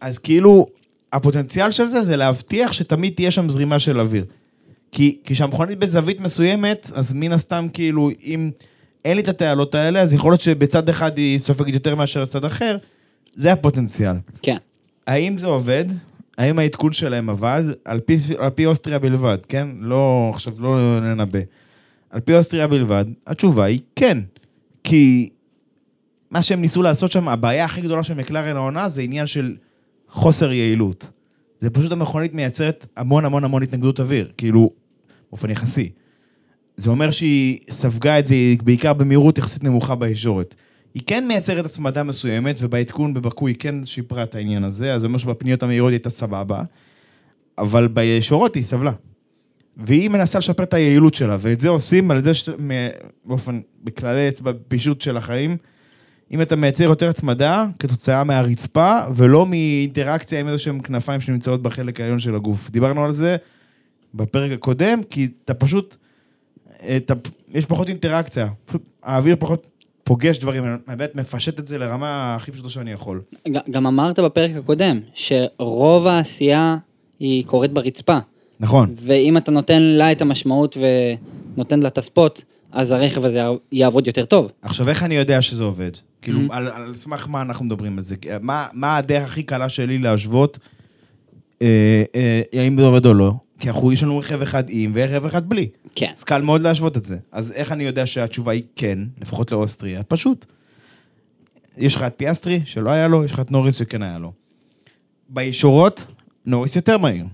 אז כאילו, הפוטנציאל של זה זה להבטיח שתמיד תהיה שם זרימה של אוויר. כי כשהמכונית בזווית מסוימת, אז מן הסתם כאילו, אם אין לי את התעלות האלה, אז יכול להיות שבצד אחד היא סופגת יותר מאשר בצד אחר, זה הפוטנציאל. כן. האם זה עובד? האם העדכון שלהם עבד? על פי, על פי אוסטריה בלבד, כן? לא, עכשיו לא ננבא. על פי אוסטריה בלבד, התשובה היא כן. כי מה שהם ניסו לעשות שם, הבעיה הכי גדולה של מקלרן העונה זה עניין של חוסר יעילות. זה פשוט המכונית מייצרת המון המון המון התנגדות אוויר, כאילו, באופן יחסי. זה אומר שהיא ספגה את זה בעיקר במהירות יחסית נמוכה בישורת. היא כן מייצרת הצמדה מסוימת, ובעדכון בבקו היא כן שיפרה את העניין הזה, אז זה אומר שבפניות המהירות היא הייתה סבבה, אבל בישורות היא סבלה. והיא מנסה לשפר את היעילות שלה, ואת זה עושים על ידי, ש... באופן, בכללי אצבע, פישוט של החיים, אם אתה מייצר יותר הצמדה כתוצאה מהרצפה, ולא מאינטראקציה עם איזה שהם כנפיים שנמצאות בחלק העליון של הגוף. דיברנו על זה בפרק הקודם, כי אתה פשוט, אתה, יש פחות אינטראקציה, פשוט האוויר פחות פוגש דברים, אני באמת מפשט את זה לרמה הכי פשוטה שאני יכול. גם אמרת בפרק הקודם, שרוב העשייה היא קורית ברצפה. נכון. ואם אתה נותן לה את המשמעות ונותן לה את הספוט, אז הרכב הזה יעבוד יותר טוב. עכשיו, איך אני יודע שזה עובד? כאילו, Mhm. על, על סמך מה אנחנו מדברים על זה? מה, מה הדרך הכי קלה שלי להשוות, אה, אה, האם זה עובד או לא? כי אנחנו, יש לנו רכב אחד עם ורכב אחד בלי. כן. אז קל מאוד להשוות את זה. אז איך אני יודע שהתשובה היא כן, לפחות לאוסטריה? פשוט. יש לך את פיאסטרי, שלא היה לו, יש לך את נוריס שכן היה לו. בישורות, נוריס יותר מהיר.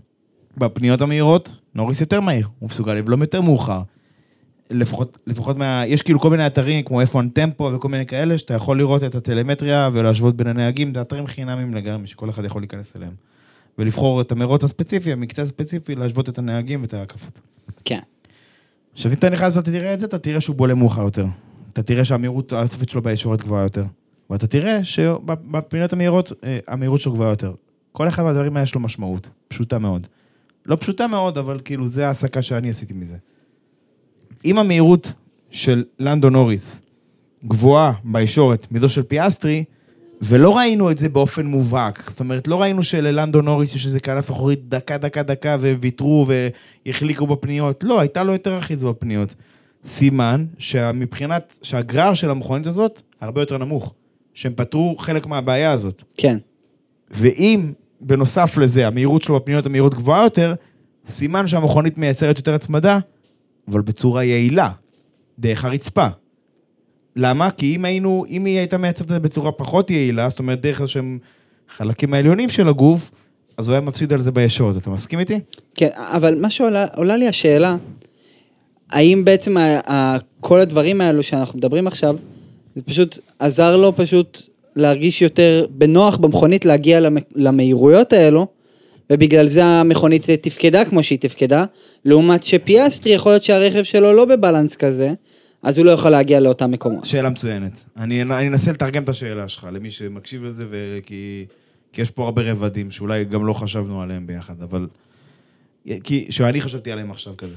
בפניות המהירות, נוריס יותר מהיר. הוא מסוגל לבלום יותר מאוחר. לפחות, לפחות מה... יש כאילו כל מיני אתרים כמו F1 Tempo וכל מיני כאלה, שאתה יכול לראות את הטלמטריה ולהשוות בין הנהגים, זה אתרים חינמים לגמרי, שכל אחד יכול להיכנס אליהם. ולבחור את המרוץ הספציפי, המקטע הספציפי, להשוות את הנהגים ואת ההקפות. כן. עכשיו, אם אתה נכנס ואתה תראה את זה, אתה תראה שהוא בולם מאוחר יותר. אתה תראה שהמהירות הסופית שלו בישורת גבוהה יותר. ואתה תראה שבפינות המהירות, אה, המהירות שלו גבוהה יותר. כל אחד מהדברים האלה יש לו משמעות, פשוטה מאוד. לא פשוטה מאוד, אבל כאילו, זה ההסקה שאני עשיתי מזה. אם המהירות של לנדו נוריס גבוהה בישורת מזו של פיאסטרי, ולא ראינו את זה באופן מובהק. זאת אומרת, לא ראינו שללנדו נוריס יש איזה כנף אחורית דקה, דקה, דקה, וויתרו והחליקו בפניות. לא, הייתה לו יותר אחיז בפניות. סימן שמבחינת, שהגרר של המכונית הזאת הרבה יותר נמוך. שהם פתרו חלק מהבעיה הזאת. כן. ואם בנוסף לזה המהירות שלו בפניות המהירות גבוהה יותר, סימן שהמכונית מייצרת יותר הצמדה, אבל בצורה יעילה, דרך הרצפה. למה? כי אם היינו, אם היא הייתה מייצרת את זה בצורה פחות יעילה, זאת אומרת דרך שהם חלקים העליונים של הגוף, אז הוא היה מפסיד על זה בישורת. אתה מסכים איתי? כן, אבל מה שעולה עולה לי השאלה, האם בעצם ה, ה, כל הדברים האלו שאנחנו מדברים עכשיו, זה פשוט עזר לו פשוט להרגיש יותר בנוח במכונית להגיע למ, למהירויות האלו, ובגלל זה המכונית תפקדה כמו שהיא תפקדה, לעומת שפיאסטרי יכול להיות שהרכב שלו לא בבלנס כזה, אז הוא לא יכול להגיע לאותם מקומות. שאלה מצוינת. אני, אני אנסה לתרגם את השאלה שלך למי שמקשיב לזה, וכי, כי יש פה הרבה רבדים שאולי גם לא חשבנו עליהם ביחד, אבל... כי, שאני חשבתי עליהם עכשיו כזה.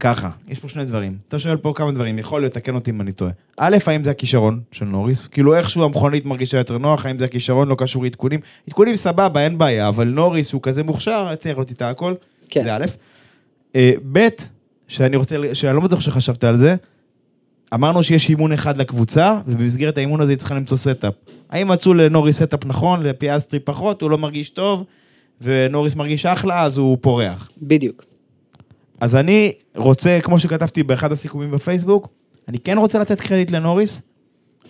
ככה, יש פה שני דברים. אתה שואל פה כמה דברים, יכול להיות, תקן אותי אם אני טועה. א', האם זה הכישרון של נוריס? כאילו איכשהו המכונית מרגישה יותר נוח, האם זה הכישרון לא קשור לעדכונים? עדכונים סבבה, אין בעיה, אבל נוריס שהוא כזה מוכשר, הצליח להוציא את הכל. כן. זה א'. אה, ב', שאני רוצה, שאני לא בטוח שחשבת על זה, אמרנו שיש אימון אחד לקבוצה, ובמסגרת האימון הזה היא צריכה למצוא setup. האם מצאו לנוריס setup נכון, לפיאסטרי פחות, הוא לא מרגיש טוב, ונוריס מרגיש אחלה, אז הוא פורח. בדיוק. אז אני רוצה, כמו שכתבתי באחד הסיכומים בפייסבוק, אני כן רוצה לתת קרדיט לנוריס.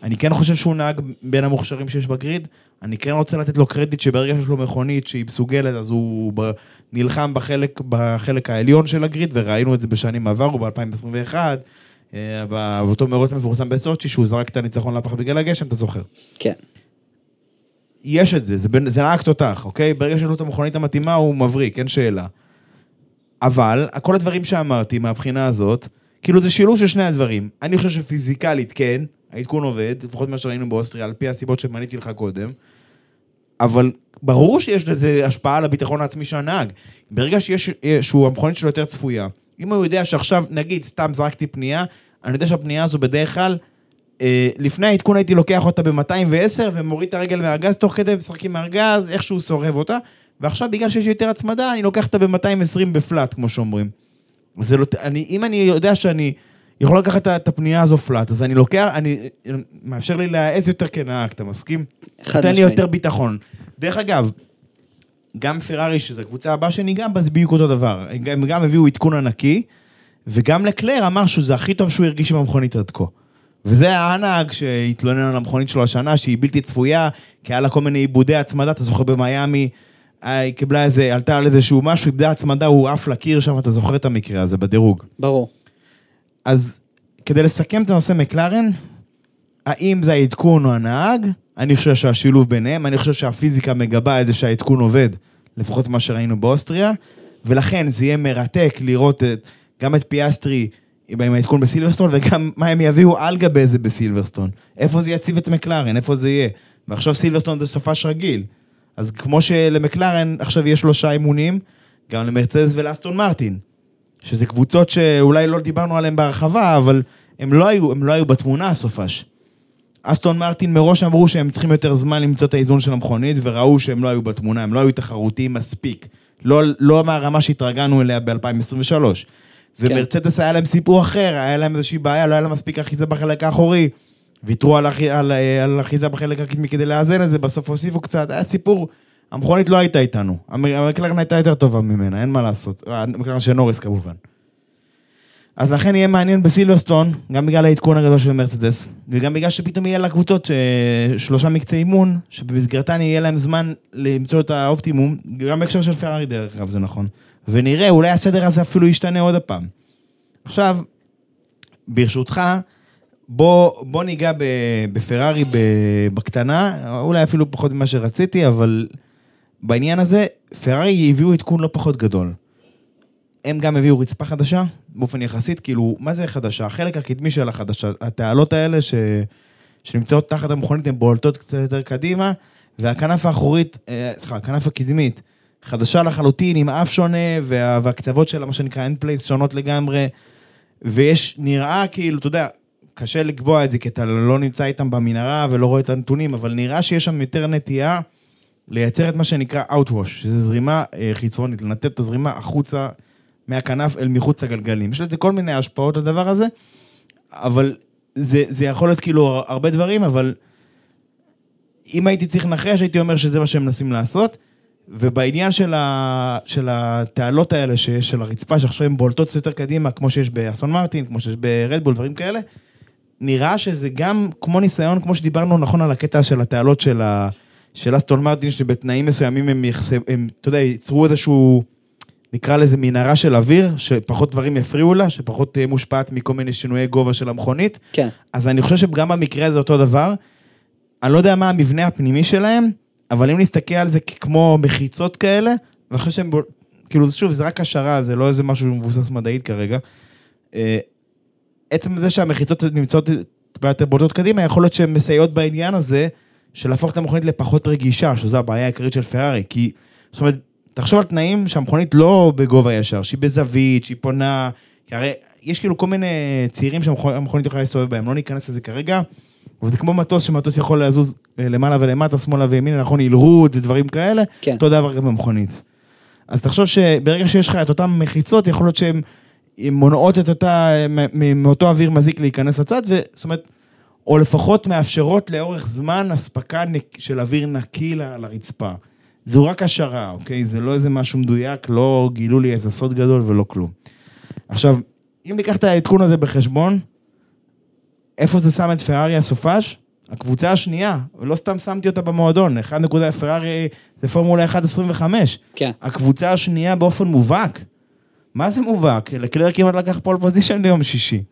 אני כן חושב שהוא נהג בין המוכשרים שיש ב grid. אני כן רוצה לתת לו קרדיט שברגע שיש לו מכונית שהיא מסוגלת, אז הוא ב- נלחם בחלק, בחלק העליון של ה grid, וראינו את זה בשנים עברו, ב-2021, אה, באותו מרוץ המפורסם בסוצ'י, שהוא זרק את הניצחון לפח בגלל הגשם, אתה זוכר. כן. יש את זה, זה, זה נהג תותח, אוקיי? ברגע שיש לו את המכונית המתאימה, הוא מבריק, אין שאלה. אבל, כל הדברים שאמרתי מהבחינה הזאת, כאילו זה שילוב של שני הדברים. אני חושב שפיזיקלית, כן, העדכון עובד, לפחות מה שראינו באוסטריה, על פי הסיבות שמניתי לך קודם, אבל ברור שיש לזה השפעה על הביטחון העצמי של הנהג. ברגע שיש, שהוא, המכונית שלו יותר צפויה, אם הוא יודע שעכשיו, נגיד, סתם זרקתי פנייה, אני יודע שהפנייה הזו בדרך כלל, אה, לפני העדכון הייתי לוקח אותה ב-210 ומוריד את הרגל מהגז תוך כדי, משחק עם איכשהו סורב אותה, ועכשיו בגלל שיש יותר הצמדה, אני לוקח אותה ב-220 בפלאט, כמו שאומרים. זה לא, אני, אם אני יודע שאני יכול לקחת את את הפנייה הזו פלאט, אז אני לוקח, אני, מאפשר לי להעז יותר כנהג, אתה מסכים? נותן לי. יותר ביטחון. דרך אגב, גם פרארי, שזו הקבוצה הבאה שניגע בה, זה בדיוק אותו דבר. הם גם הביאו עדכון ענקי, וגם לקלר אמר שזה הכי טוב שהוא הרגיש עם המכונית עד כה. וזה הנהג שהתלונן על המכונית שלו השנה, שהיא בלתי צפויה, כי היה לה כל מיני עיבודי הצמדה, אתה זוכר במיאמי, היא קיבלה איזה, עלתה על איזשהו משהו, עיבודי הצמדה, הוא עף לקיר שם, אתה זוכר את המקרה הזה בדירוג. ברור. אז כדי לסכם את הנושא מקלרן, האם זה העדכון או הנהג? אני חושב שהשילוב ביניהם, אני חושב שהפיזיקה מגבה את זה שהעדכון עובד, לפחות מה שראינו באוסטריה, ולכן זה יהיה מרתק לראות את, גם את פיאסטרי עם העדכון בסילברסטון, וגם מה הם יביאו על גבי זה בסילברסטון. איפה זה יציב את מקלרן, איפה זה יהיה. ועכשיו סילברסטון זה סופש רגיל. אז כמו שלמקלרן עכשיו יש שלושה אימונים, גם למרצדס ולאסטון מרטין. שזה קבוצות שאולי לא דיברנו עליהן בהרחבה, אבל הם לא היו, הם לא היו בתמונה הסופש. אסטון מרטין מראש אמרו שהם צריכים יותר זמן למצוא את האיזון של המכונית, וראו שהם לא היו בתמונה, הם לא היו תחרותיים מספיק. לא, לא מהרמה שהתרגלנו אליה ב-2023. ומרצדס היה להם סיפור אחר, היה להם איזושהי בעיה, לא היה להם מספיק אחיזה בחלק האחורי. ויתרו על, על, על אחיזה בחלק הקדמי כדי לאזן את זה, בסוף הוסיפו קצת, היה סיפור. המכונית לא הייתה איתנו, המ- המקלרן הייתה יותר טובה ממנה, אין מה לעשות. אה, המקלרן של נוריס כמובן. אז לכן יהיה מעניין בסילברסטון, גם בגלל העדכון הגדול של מרצדס, וגם בגלל שפתאום יהיה לקבוצות אה, שלושה מקצי אימון, שבמסגרתן יהיה להם זמן למצוא את האופטימום, גם בהקשר של פרארי דרך אגב, זה נכון. ונראה, אולי הסדר הזה אפילו ישתנה עוד הפעם. עכשיו, ברשותך, בוא, בוא ניגע בפרארי בקטנה, אולי אפילו פחות ממה שרציתי, אבל בעניין הזה, פרארי הביאו עדכון לא פחות גדול. הם גם הביאו רצפה חדשה, באופן יחסית, כאילו, מה זה חדשה? החלק הקדמי של החדשה, התעלות האלה ש... שנמצאות תחת המכונית, הן בולטות קצת יותר קדימה, והכנף האחורית, אה, סליחה, הכנף הקדמית, חדשה לחלוטין, עם אף שונה, וה... והקצוות שלה, מה שנקרא end place, שונות לגמרי, ויש, נראה כאילו, אתה יודע, קשה לקבוע את זה, כי אתה לא נמצא איתם במנהרה ולא רואה את הנתונים, אבל נראה שיש שם יותר נטייה לייצר את מה שנקרא Outwash, שזה זרימה אה, חיצונית, לנתב את הזרימה החוצה מהכנף אל מחוץ לגלגלים. יש לזה כל מיני השפעות לדבר הזה, אבל זה, זה יכול להיות כאילו הרבה דברים, אבל אם הייתי צריך לנחש, הייתי אומר שזה מה שהם מנסים לעשות. ובעניין של, ה, של התעלות האלה שיש של הרצפה, שעכשיו הן בולטות יותר קדימה, כמו שיש באסון מרטין, כמו שיש ברדבול, דברים כאלה, נראה שזה גם כמו ניסיון, כמו שדיברנו נכון על הקטע של התעלות של, ה, של אסטון מרטין, שבתנאים מסוימים הם, יחסב, הם, אתה יודע, ייצרו איזשהו, נקרא לזה מנהרה של אוויר, שפחות דברים יפריעו לה, שפחות תהיה מושפעת מכל מיני שינויי גובה של המכונית. כן. אז אני חושב שגם במקרה הזה אותו דבר. אני לא יודע מה המבנה הפנימי שלהם, אבל אם נסתכל על זה כמו מחיצות כאלה, אני חושב שהם, כאילו, שוב, זה רק השערה, זה לא איזה משהו מבוסס מדעית כרגע. עצם זה שהמחיצות נמצאות יותר בולטות קדימה, יכול להיות שהן מסייעות בעניין הזה, של להפוך את המכונית לפחות רגישה, שזו הבעיה העיקרית של פרארי. כי, זאת אומרת, תחשוב על תנאים שהמכונית לא בגובה ישר, שהיא בזווית, שהיא פונה, כי הרי יש כאילו כל מיני צעירים שהמכונית יכולה להסתובב בהם, לא ניכנס לזה כרגע, אבל זה כמו מטוס, שמטוס יכול לזוז אה, למעלה ולמטה, שמאלה וימינה, נכון, הילרות ודברים כאלה, כן. אותו דבר גם במכונית. אז תחשוב שברגע שיש לך את אותן מחיצות, יכול להיות שהן הן מונעות את אותה, מאותו אוויר מזיק להיכנס לצד, וזאת אומרת, או לפחות מאפשרות לאורך זמן אספקה של אוויר נקי לרצפה. זו רק השערה, אוקיי? זה לא איזה משהו מדויק, לא גילו לי איזה סוד גדול ולא כלום. עכשיו, אם ניקח את העדכון הזה בחשבון, איפה זה שם את פרארי הסופש? הקבוצה השנייה, ולא סתם שמתי אותה במועדון, 1 פרארי זה פורמולה 1.25. כן. הקבוצה השנייה באופן מובהק. מה זה מובהק? לקלר כמעט לקח pole position ביום שישי.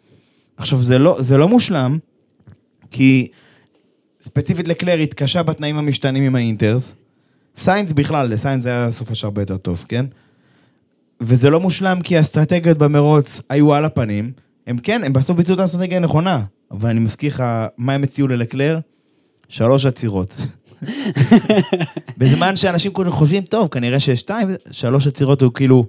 עכשיו, זה לא, זה לא מושלם, כי ספציפית לקלר התקשה בתנאים המשתנים עם ה inters. סיינס בכלל, לסיינס זה היה השער הרבה יותר טוב, כן? וזה לא מושלם כי האסטרטגיות במרוץ היו על הפנים. הם כן, הם בסוף ביצעו את האסטרטגיה הנכונה. אבל אני מזכיר לך, מה הם הציעו ללקלר? שלוש עצירות. בזמן שאנשים כאילו חושבים, טוב, כנראה ששתיים, שלוש עצירות הוא כאילו,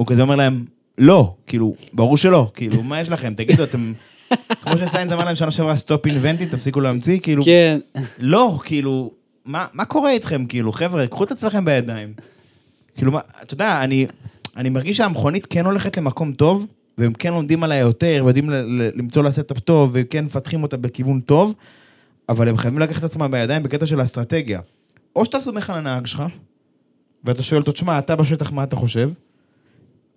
הוא כזה אומר להם, לא, כאילו, ברור שלא, כאילו, מה יש לכם? תגידו, אתם, כמו שסיינס אמר להם שנה שעברה, סטופ אינבנטי, תפסיקו להמציא, כאילו, כן. לא, כאילו, מה, מה קורה איתכם, כאילו, חבר'ה, קחו את עצמכם בידיים. כאילו, מה, אתה יודע, אני, אני מרגיש שהמכונית כן הולכת למקום טוב, והם כן לומדים עליה יותר, ויודעים למצוא לה setup טוב, וכן מפתחים אותה בכיוון טוב, אבל הם חייבים לקחת את עצמם בידיים בקטע של האסטרטגיה. או שאתה סומך על הנהג שלך, ואתה שואל אותו, תשמע, אתה בשטח, מה אתה חושב?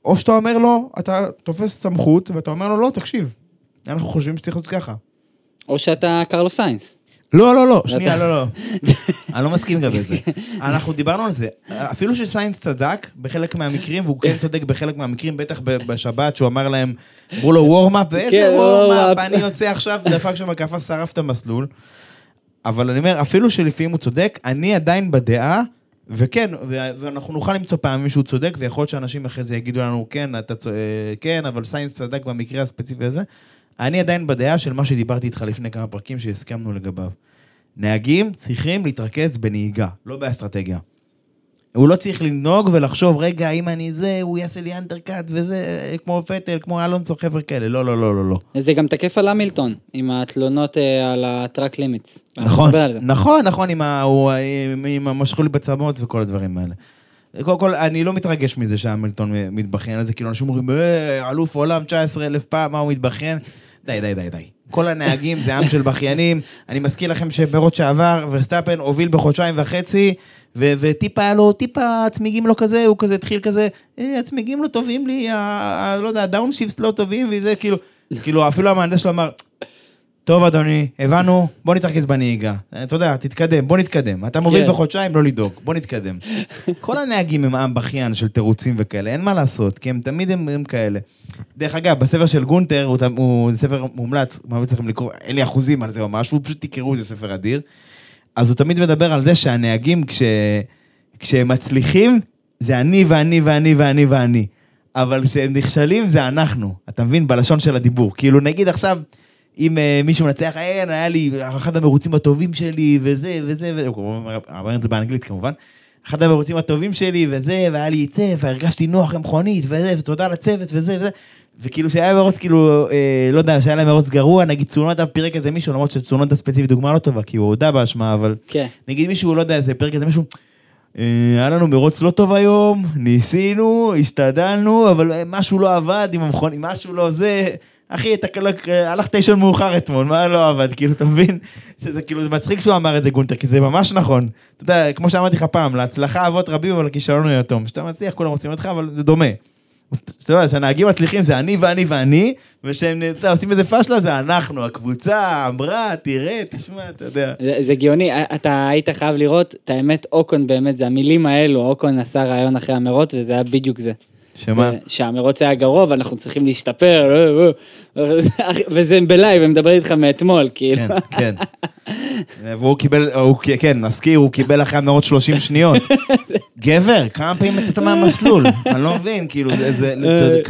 או שאתה אומר לו, אתה תופס סמכות, ואתה אומר לו, לא, תקשיב, אנחנו חושבים שצריך להיות ככה. או שאתה קרלוס סיינס. לא, לא, לא, שנייה, לא, לא. אני לא מסכים גם בזה. אנחנו דיברנו על זה. אפילו שסיינס צדק בחלק מהמקרים, והוא כן צודק בחלק מהמקרים, בטח בשבת, שהוא אמר להם, אמרו לו warm-up, כן, ואיזה warm-up, warm-up. אני יוצא עכשיו, דפק שם הקפה, שרף את המסלול. אבל אני אומר, אפילו שלפעמים הוא צודק, אני עדיין בדעה, וכן, ואנחנו נוכל למצוא פעמים שהוא צודק, ויכול להיות שאנשים אחרי זה יגידו לנו, כן, אתה צ... אה, כן, אבל סיינס צדק במקרה הספציפי הזה. אני עדיין בדעה של מה שדיברתי איתך לפני כמה פרקים שהסכמנו לגביו. נהגים צריכים להתרכז בנהיגה, לא באסטרטגיה. הוא לא צריך לנהוג ולחשוב, רגע, אם אני זה, הוא יעשה לי undercut וזה, כמו פטל, כמו אלונסו, חבר'ה כאלה. לא, לא, לא, לא, לא. זה גם תקף על המילטון, עם התלונות אה, על ה track limits. נכון. נכון, נכון, עם ה- עם המשכו לי בצמות וכל הדברים האלה. קודם כל, אני לא מתרגש מזה שהמילטון מתבכיין על זה, כאילו אנשים אומרים, "אה, אלוף עולם 19 אלף פעם, מה הוא מתבכיין? די, די, די, די. כל הנהגים זה עם של בכיינים. אני מזכיר לכם שבמרוץ שעבר, ורסטאפן הוביל בחודשיים וחצי, ו- וטיפה היה לו, טיפה הצמיגים לא כזה, הוא כזה התחיל כזה, "אה, הצמיגים לא טובים לי, ה- ה- לא יודע, ה downshift לא טובים, וזה כאילו, כאילו אפילו המהנדס שלו אמר, טוב אדוני, הבנו, בוא נתרכז בנהיגה. אתה יודע, תתקדם, בוא נתקדם. אתה מוביל כן. בחודשיים, לא לדאוג, בוא נתקדם. כל הנהגים הם עם בכיין של תירוצים וכאלה, אין מה לעשות, כי הם תמיד הם, הם כאלה. דרך אגב, בספר של גונטר, הוא, הוא זה ספר מומלץ, ממליץ לכם לקרוא, אין לי אחוזים על זה או משהו, פשוט תקראו, זה ספר אדיר. אז הוא תמיד מדבר על זה שהנהגים, כש, כשהם מצליחים, זה אני ואני ואני ואני ואני. אבל כשהם נכשלים, זה אנחנו. אתה מבין? בלשון של הדיבור. כאילו, נגיד עכשיו, אם uh, מישהו מנצח, אין, היה לי אחד המרוצים הטובים שלי, וזה, וזה, וזה, הוא אמר את זה באנגלית כמובן. אחד המרוצים הטובים שלי, וזה, והיה לי צף, והרגשתי נוח עם מכונית, וזה, ותודה לצוות, וזה, וזה. וכאילו שהיה מרוץ, כאילו, אה, לא יודע, שהיה להם מרוץ גרוע, נגיד צונודה פירק איזה מישהו, למרות שצונודה ספציפית דוגמה לא טובה, כי הוא הודה באשמה, אבל כן. נגיד מישהו, לא יודע, איזה פרק איזה מישהו, "אה, היה לנו מרוץ לא טוב היום, ניסינו, השתדלנו, אבל אה, משהו לא עבד עם המכון, משהו לא זה. אחי, אתה כאילו, אה, הלכת לישון מאוחר אתמול, מה לא עבד? כאילו, אתה מבין? זה, כאילו, זה מצחיק שהוא אמר את זה, גונטר, כי זה ממש נכון. אתה יודע, כמו שאמרתי לך פעם, להצלחה אבות רבים, אבל לכישלון הוא יתום. כשאתה מצליח, כולם רוצים אותך, אבל זה דומה. אתה יודע, שהנהגים מצליחים זה אני ואני ואני, וכשהם עושים איזה פשלה זה אנחנו, הקבוצה אמרה, תראה, תשמע, אתה יודע. זה, זה גאוני, אתה היית חייב לראות, את האמת, אוקון באמת, זה המילים האלו, אוקון עשה רעיון אחרי המרוץ, וזה היה בדיוק זה. שמה? שהמרוץ היה גרוע ואנחנו צריכים להשתפר, אה, אה, וזה בלייב, הם מדברים איתך מאתמול, כאילו. כן, כן. והוא קיבל, הוא, כן, נזכיר, הוא קיבל אחרי המאות 30 שניות. גבר, כמה פעמים יצאת מהמסלול? אני לא מבין, כאילו, זה, זה,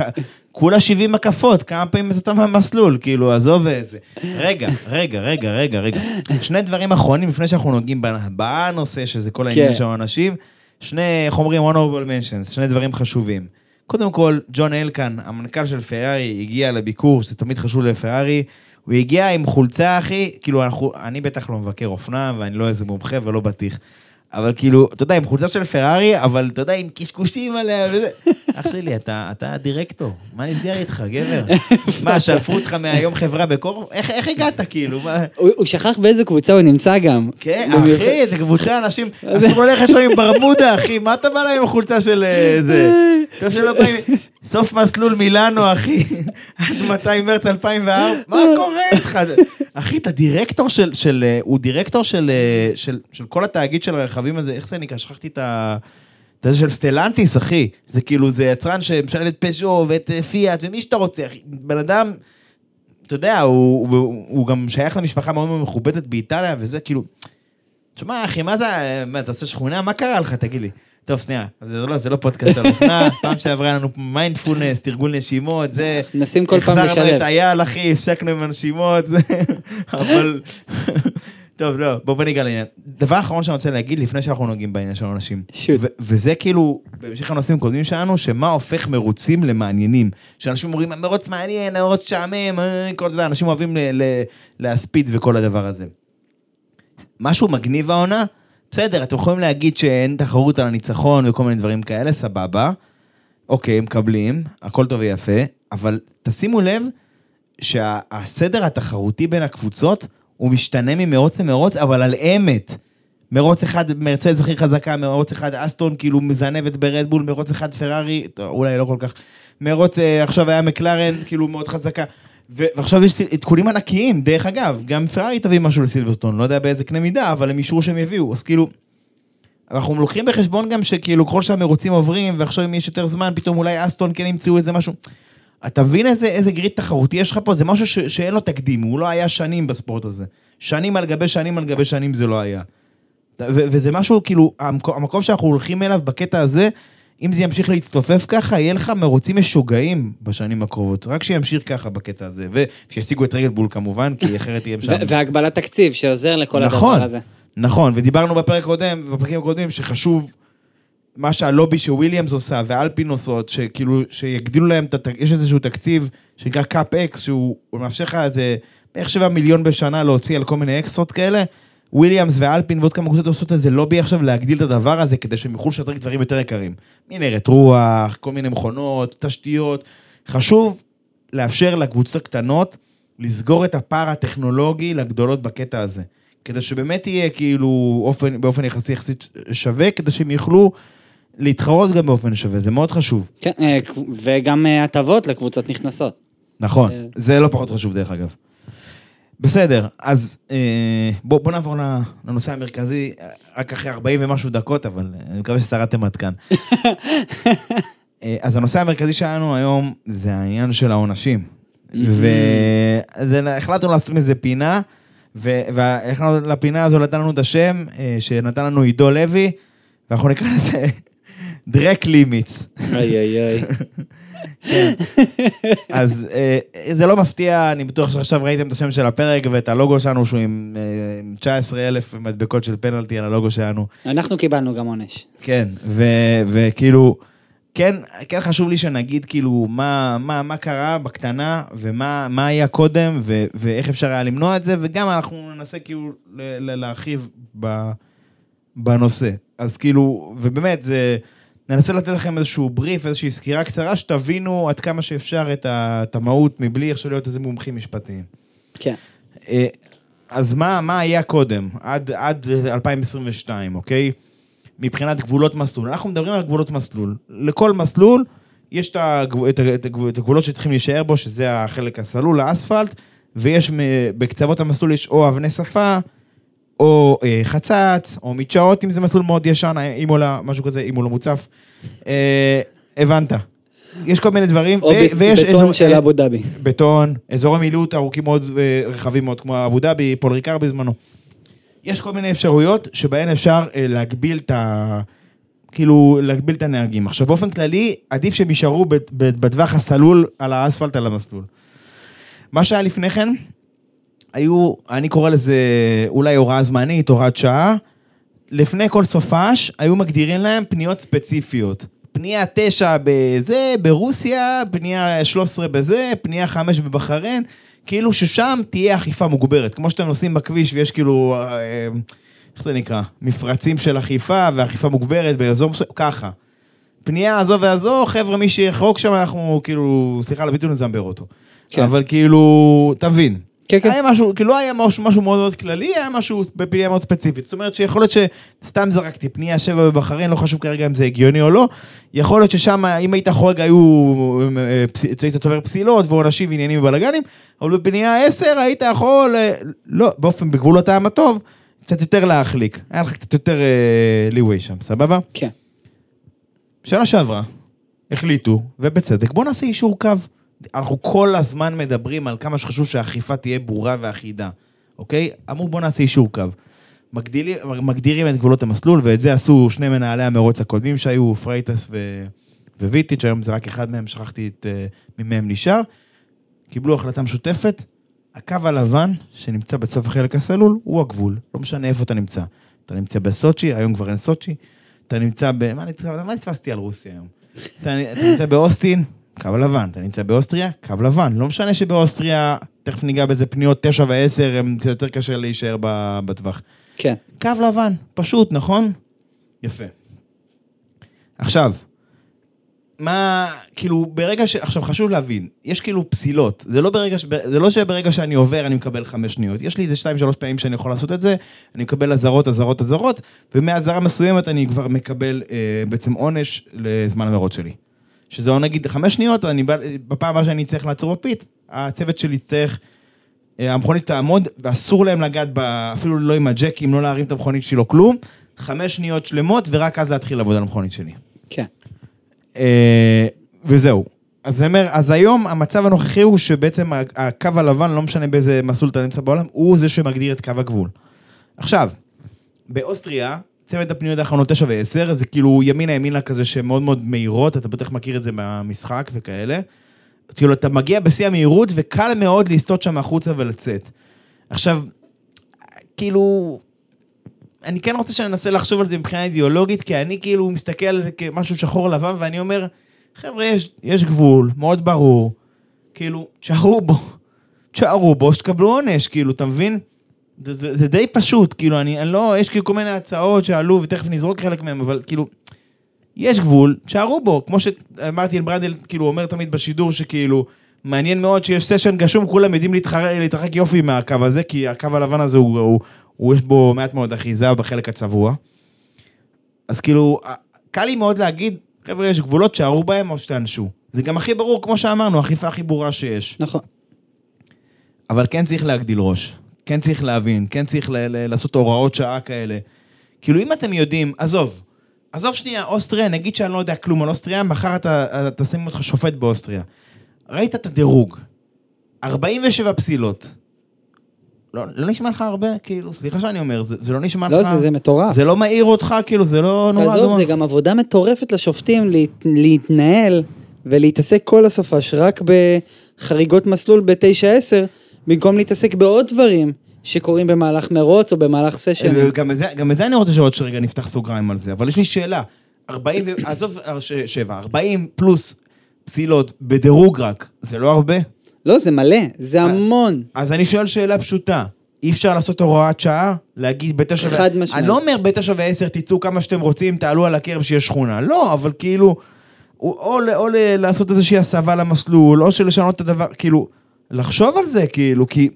כולה 70 הקפות, כמה פעמים יצאת מהמסלול? כאילו, עזוב איזה. רגע, רגע, רגע, רגע, רגע. שני דברים אחרונים לפני שאנחנו נוגעים בנושא, שזה כל העניין כן. של האנשים. שני, איך אומרים, honorable mentions, שני דברים חשובים. קודם כל, ג'ון אלקן, המנכ"ל של פרארי, הגיע לביקור, שזה תמיד חשוב לפרארי, הוא הגיע עם חולצה, אחי, כאילו, אנחנו, אני בטח לא מבקר אופנה, ואני לא איזה מומחה ולא בטיח. אבל כאילו, אתה יודע, עם חולצה של פרארי, אבל אתה יודע, עם קשקושים עליה וזה. אח שלי, אתה, אתה דירקטור, מה נסגר איתך, גבר? מה, שלפו אותך מהיום חברה בקור? איך, איך הגעת, כאילו? מה... הוא הוא שכח באיזה קבוצה הוא נמצא גם. כן, אחי, זה קבוצה אנשים, אסור ללכת שם עם ברמודה, אחי, מה אתה בא להם עם החולצה של אה, זה? טוב שלא באים, סוף מסלול מילאנו, אחי, עד 200 מרץ 2004, מה קורה איתך? אחי, אתה דירקטור של, של, אה, הוא דירקטור של, אה, של, של כל התאגיד של הרכבים הזה, איך זה נקרא? שכחתי את ה... את זה של סטלנטיס, אחי. זה כאילו, זה יצרן שמשלב את פז'ו ואת אה, פיאט ומי שאתה רוצה, אחי. בן אדם, אתה יודע, הוא, הוא, הוא גם שייך למשפחה מאוד מאוד מכובדת באיטליה, וזה כאילו... תשמע, אחי, מה זה, מה, אתה עושה שכונה? מה קרה לך, תגיד לי. טוב, שנייה, זה לא, זה לא פודקאסט על אופנה, פעם שעברה היה לנו מיינדפולנס, תרגול נשימות, זה... מנסים כל פעם החזרנו לשלב. את אייל, אחי, הפסקנו עם הנשימות, זה... אבל... טוב, לא, בוא בוא ניגע לעניין. דבר אחרון שאני רוצה להגיד, לפני שאנחנו נוגעים בעניין של אנשים. ו- וזה כאילו, בהמשך לנושאים קודמים שלנו, שמה הופך מרוצים למעניינים. שאנשים אומרים, המרוץ מעניין, המרוץ שעמם, אה, כל זה, אנשים אוהבים ל- ל- להספיד וכל הדבר הזה. משהו מגניב העונה, בסדר, אתם יכולים להגיד שאין תחרות על הניצחון וכל מיני דברים כאלה, סבבה. אוקיי, מקבלים, הכל טוב ויפה, אבל תשימו לב שהסדר התחרותי בין הקבוצות הוא משתנה ממרוץ למרוץ, אבל על אמת. מרוץ אחד מרצדס הכי חזקה, מרוץ אחד אסטון כאילו מזנבת ברדבול, מרוץ אחד פרארי, אולי לא כל כך. מרוץ אה, עכשיו היה מקלרן, כאילו מאוד חזקה. ועכשיו יש עדכונים ענקיים, דרך אגב, גם פרארי תביא משהו לסילברסטון, לא יודע באיזה קנה מידה, אבל הם אישרו שהם יביאו, אז כאילו... אנחנו לוקחים בחשבון גם שכאילו ככל שהמרוצים עוברים, ועכשיו אם יש יותר זמן, פתאום אולי אסטון כן ימצאו איזה משהו. אתה מבין איזה, איזה גריד תחרותי יש לך פה? זה משהו ש, שאין לו תקדים, הוא לא היה שנים בספורט הזה. שנים על גבי שנים על גבי שנים זה לא היה. ו- וזה משהו, כאילו, המקום שאנחנו הולכים אליו בקטע הזה, אם זה ימשיך להצטופף ככה, יהיה לך מרוצים משוגעים בשנים הקרובות. רק שימשיך ככה בקטע הזה. ושישיגו את רד בול כמובן, כי אחרת יהיה שם... ו- והגבלת תקציב שעוזר לכל נכון. הדבר הזה. נכון, ודיברנו בפרק הקודם, בפרקים הקודמים, שחשוב מה שהלובי שוויליאמס עושה ואלפין עושות, שכאילו, שיגדילו להם, את הת- יש איזשהו תקציב שנקרא CapEx, שהוא הוא מאפשר לך איזה בערך 7 מיליון בשנה להוציא על כל מיני אקסטרות כאלה. וויליאמס ואלפין ועוד כמה קבוצות עושות איזה לובי עכשיו להגדיל את הדבר הזה, כדי שהם יוכלו לשדרג דברים יותר יקרים. מנהרת רוח, כל מיני מכונות, תשתיות. חשוב לאפשר לקבוצות הקטנות לסגור את הפער הטכנולוגי לגדולות בקטע הזה. כדי שבאמת יהיה כאילו אופן, באופן יחסי יחסית שווה, כדי שהם יוכלו להתחרות גם באופן שווה, זה מאוד חשוב. כן, אה, וגם אה, הטבות לקבוצות נכנסות. נכון, אה. זה לא פחות חשוב דרך אגב. בסדר, אז אה, בוא, בוא נעבור לנושא המרכזי, רק אחרי 40 ומשהו דקות, אבל אני מקווה ששרדתם עד כאן. אה, אז הנושא המרכזי שלנו היום זה העניין של העונשים. והחלטנו לעשות מזה פינה, והחלטנו לפינה הזו נתן לנו את השם אה, שנתן לנו עידו לוי, ואנחנו נקרא לזה דרק לימיץ. איי איי איי. אז אה, זה לא מפתיע, אני בטוח שעכשיו ראיתם את השם של הפרק ואת הלוגו שלנו, שהוא עם אה, עם 19 אלף מדבקות של פנלטי על הלוגו שלנו. אנחנו קיבלנו גם עונש. כן, וכאילו, כן, כן חשוב לי שנגיד כאילו מה, מה, מה קרה בקטנה, ומה מה היה קודם, ו- ואיך אפשר היה למנוע את זה, וגם אנחנו ננסה כאילו ל- ל- להרחיב ב- בנושא. אז כאילו, ובאמת, זה... ננסה לתת לכם איזשהו בריף, איזושהי סקירה קצרה, שתבינו עד כמה שאפשר את, ה- את המהות, מבלי עכשיו להיות איזה מומחים משפטיים. כן. אה, אז מה, מה היה קודם, עד, עד 2022, אוקיי? מבחינת גבולות מסלול. אנחנו מדברים על גבולות מסלול. לכל מסלול יש את, הגב, את, את, את הגבולות שצריכים להישאר בו, שזה החלק הסלול, האספלט, ויש בקצוות המסלול יש או אבני שפה, או אה, חצץ, או מדשאות, אם זה מסלול מאוד ישן, אם עולה משהו כזה, אם הוא לא מוצף. אה, הבנת. יש כל מיני דברים, או ו- ב- ויש בטון אזור- של אה, אבו דאבי. בטון, אזורי מילוט ארוכים מאוד, אה, רחבים מאוד, כמו אבו דאבי, פול ריקר בזמנו. יש כל מיני אפשרויות שבהן אפשר אה, להגביל את ה... כאילו, להגביל את הנהגים. עכשיו, באופן כללי, עדיף שהם יישארו בטווח הסלול על האספלט על המסלול. מה שהיה לפני כן, היו, אני קורא לזה אולי הוראה זמנית, הוראת שעה. לפני כל סופש, היו מגדירים להם פניות ספציפיות. פנייה 9 בזה, ברוסיה, פנייה 13 בזה, פנייה 5 בבחריין, כאילו ששם תהיה אכיפה מוגברת. כמו שאתם נוסעים בכביש ויש כאילו, אה, איך זה נקרא? מפרצים של אכיפה ואכיפה מוגברת באזור מסוים, ככה. פנייה הזו והזו, חבר'ה, מי שיחרוק שם, אנחנו כאילו, סליחה על הביטוי, נזמבר אותו. כן. אבל כאילו, תבין. כן, כן. היה משהו, כאילו לא היה משהו, משהו מאוד מאוד כללי, היה משהו בפנייה מאוד ספציפית. זאת אומרת שיכול להיות שסתם זרקתי פנייה שבע בבחריין, לא חשוב כרגע אם זה הגיוני או לא, יכול להיות ששם, אם היית חורג, היו, אה, היית צובר פסילות ועונשים ועניינים ובלאגנים, אבל בפנייה עשר היית יכול, אה, לא, באופן, בגבולות הטעם הטוב, קצת יותר להחליק. היה לך קצת יותר אה, leeway שם, סבבה? כן. שנה שעברה, החליטו, ובצדק, בואו נעשה יישור קו. אנחנו כל הזמן מדברים על כמה שחשוב שהאכיפה תהיה ברורה ואחידה, אוקיי? אמרו בואו נעשה יישור קו. מגדילים, מגדירים את גבולות המסלול, ואת זה עשו שני מנהלי המרוץ הקודמים שהיו, פרייטס ו... וויטיץ', היום זה רק אחד מהם, שכחתי את uh, מי מהם נשאר. קיבלו החלטה משותפת, הקו הלבן שנמצא בסוף החלק הסלול הוא הגבול, לא משנה איפה אתה נמצא. אתה נמצא בסוצ'י, היום כבר אין סוצ'י, אתה נמצא ב... מה, נתפ... מה נתפסתי על רוסיה היום? אתה נמצא באוסטין, קו לבן, אתה נמצא באוסטריה, קו לבן. לא משנה שבאוסטריה, תכף ניגע בזה, פניות 9 ו-10, הם קצת יותר קשה להישאר בטווח. כן. קו לבן, פשוט, נכון? יפה. עכשיו, מה, כאילו, ברגע ש... עכשיו, חשוב להבין, יש כאילו פסילות. זה לא, ברגע ש... זה לא שברגע שאני עובר אני מקבל חמש שניות. יש לי איזה שתיים, שלוש פעמים שאני יכול לעשות את זה, אני מקבל אזהרות, אזהרות, אזהרות, ומאזהרה מסוימת אני כבר מקבל אה, בעצם עונש לזמן המרוץ שלי. שזה או נגיד חמש שניות, אני בא, בפעם הבאה שאני אצטרך לעצור בפית, הצוות שלי יצטרך, אה, המכונית תעמוד, ואסור להם לגעת, ב, אפילו לא עם הג'קים, לא להרים את המכונית שלי, לא כלום. חמש שניות שלמות, ורק אז להתחיל לעבוד על המכונית שלי. כן. אה, וזהו. אז אני אומר, אז היום המצב הנוכחי הוא שבעצם הקו הלבן, לא משנה באיזה מסלול אתה נמצא בעולם, הוא זה שמגדיר את קו הגבול. עכשיו, באוסטריה, צוות הפניות האחרונות 9 ו-10, זה כאילו ימינה ימינה כזה שהן מאוד מאוד מהירות, אתה בטח מכיר את זה מהמשחק וכאלה. כאילו, אתה מגיע בשיא המהירות וקל מאוד לסטות שם החוצה ולצאת. עכשיו, כאילו, אני כן רוצה שננסה לחשוב על זה מבחינה אידיאולוגית, כי אני כאילו מסתכל על זה כמשהו שחור לבן, ואני אומר, חבר'ה, יש, יש גבול, מאוד ברור, כאילו, תשארו בו, תשארו בו, שתקבלו עונש, כאילו, אתה מבין? זה, זה, זה די פשוט, כאילו, אני, אני לא, יש כאילו כל מיני הצעות שעלו, ותכף נזרוק חלק מהם, אבל כאילו, יש גבול, תשארו בו, כמו שמרטין ברנדל, כאילו, אומר תמיד בשידור, שכאילו, מעניין מאוד שיש סשן גשום, כולם יודעים להתרחק יופי מהקו הזה, כי הקו הלבן הזה הוא, הוא, הוא יש בו מעט מאוד אחיזה בחלק הצבוע. אז כאילו, קל לי מאוד להגיד, חבר'ה, יש גבולות, שערו בהם או שתענשו. זה גם הכי ברור, כמו שאמרנו, האכיפה הכי ברורה שיש. נכון. אבל כן צריך להגדיל ראש, כן צריך להבין, כן צריך ל- ל- לעשות הוראות שעה כאלה. כאילו, אם אתם יודעים, עזוב, עזוב שנייה, אוסטריה, נגיד שאני לא יודע כלום על אוסטריה, מחר אתה, אתה תשים אותך שופט באוסטריה. ראית את הדירוג, 47 פסילות. לא, לא נשמע לך הרבה? כאילו, סליחה שאני אומר, זה, זה לא נשמע לא, לך... זה, זה מטורף. זה לא מעיר אותך, כאילו, זה לא נורא עזוב. זה גם עבודה מטורפת לשופטים להת- להתנהל ולהתעסק כל הסופש רק בחריגות מסלול ב-9-10, במקום להתעסק בעוד דברים שקורים במהלך מרוץ או במהלך סשן. גם זה- גם את זה אני רוצה שעוד שרגע נפתח סוגריים על זה, אבל יש לי שאלה. 40, ו- עזוב אה, ש- שבע, 40 פלוס פסילות בדירוג רק, זה לא הרבה? לא, זה מלא, זה אה, המון. אז אני שואל שאלה פשוטה. אי אפשר לעשות הוראת שעה? להגיד בתשע ו... חד משמעית. אני לא אומר בתשע ועשר תצאו כמה שאתם רוצים, תעלו על הקרב שיש שכונה. לא, אבל כאילו, או, או, או לעשות איזושהי הסבה למסלול, או שלשנות את הדבר, כאילו, לחשוב על זה, כאילו, כי...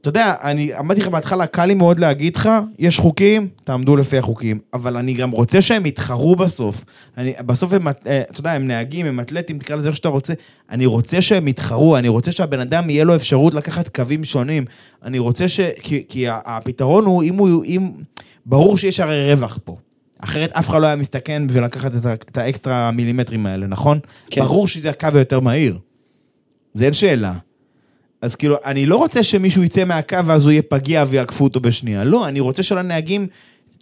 אתה יודע, אני אמרתי לך בהתחלה, קל לי מאוד להגיד לך, יש חוקים, תעמדו לפי החוקים, אבל אני גם רוצה שהם יתחרו בסוף. אני, בסוף הם, אה, אתה יודע, הם נהגים, הם אתלטים, תקרא לזה איך שאתה רוצה. אני רוצה שהם יתחרו, אני רוצה שהבן אדם יהיה לו אפשרות לקחת קווים שונים. אני רוצה ש... כי, כי הפתרון הוא, אם הוא... אם... ברור שיש הרי רווח פה. אחרת אף אחד לא היה מסתכן בשביל לקחת את, ה, את האקסטרה מילימטרים האלה, נכון? כן. ברור שזה הקו היותר מהיר. זה אין שאלה. אז כאילו, אני לא רוצה שמישהו יצא מהקו ואז הוא יהיה פגיע ויעקפו אותו בשנייה. לא, אני רוצה שלנהגים,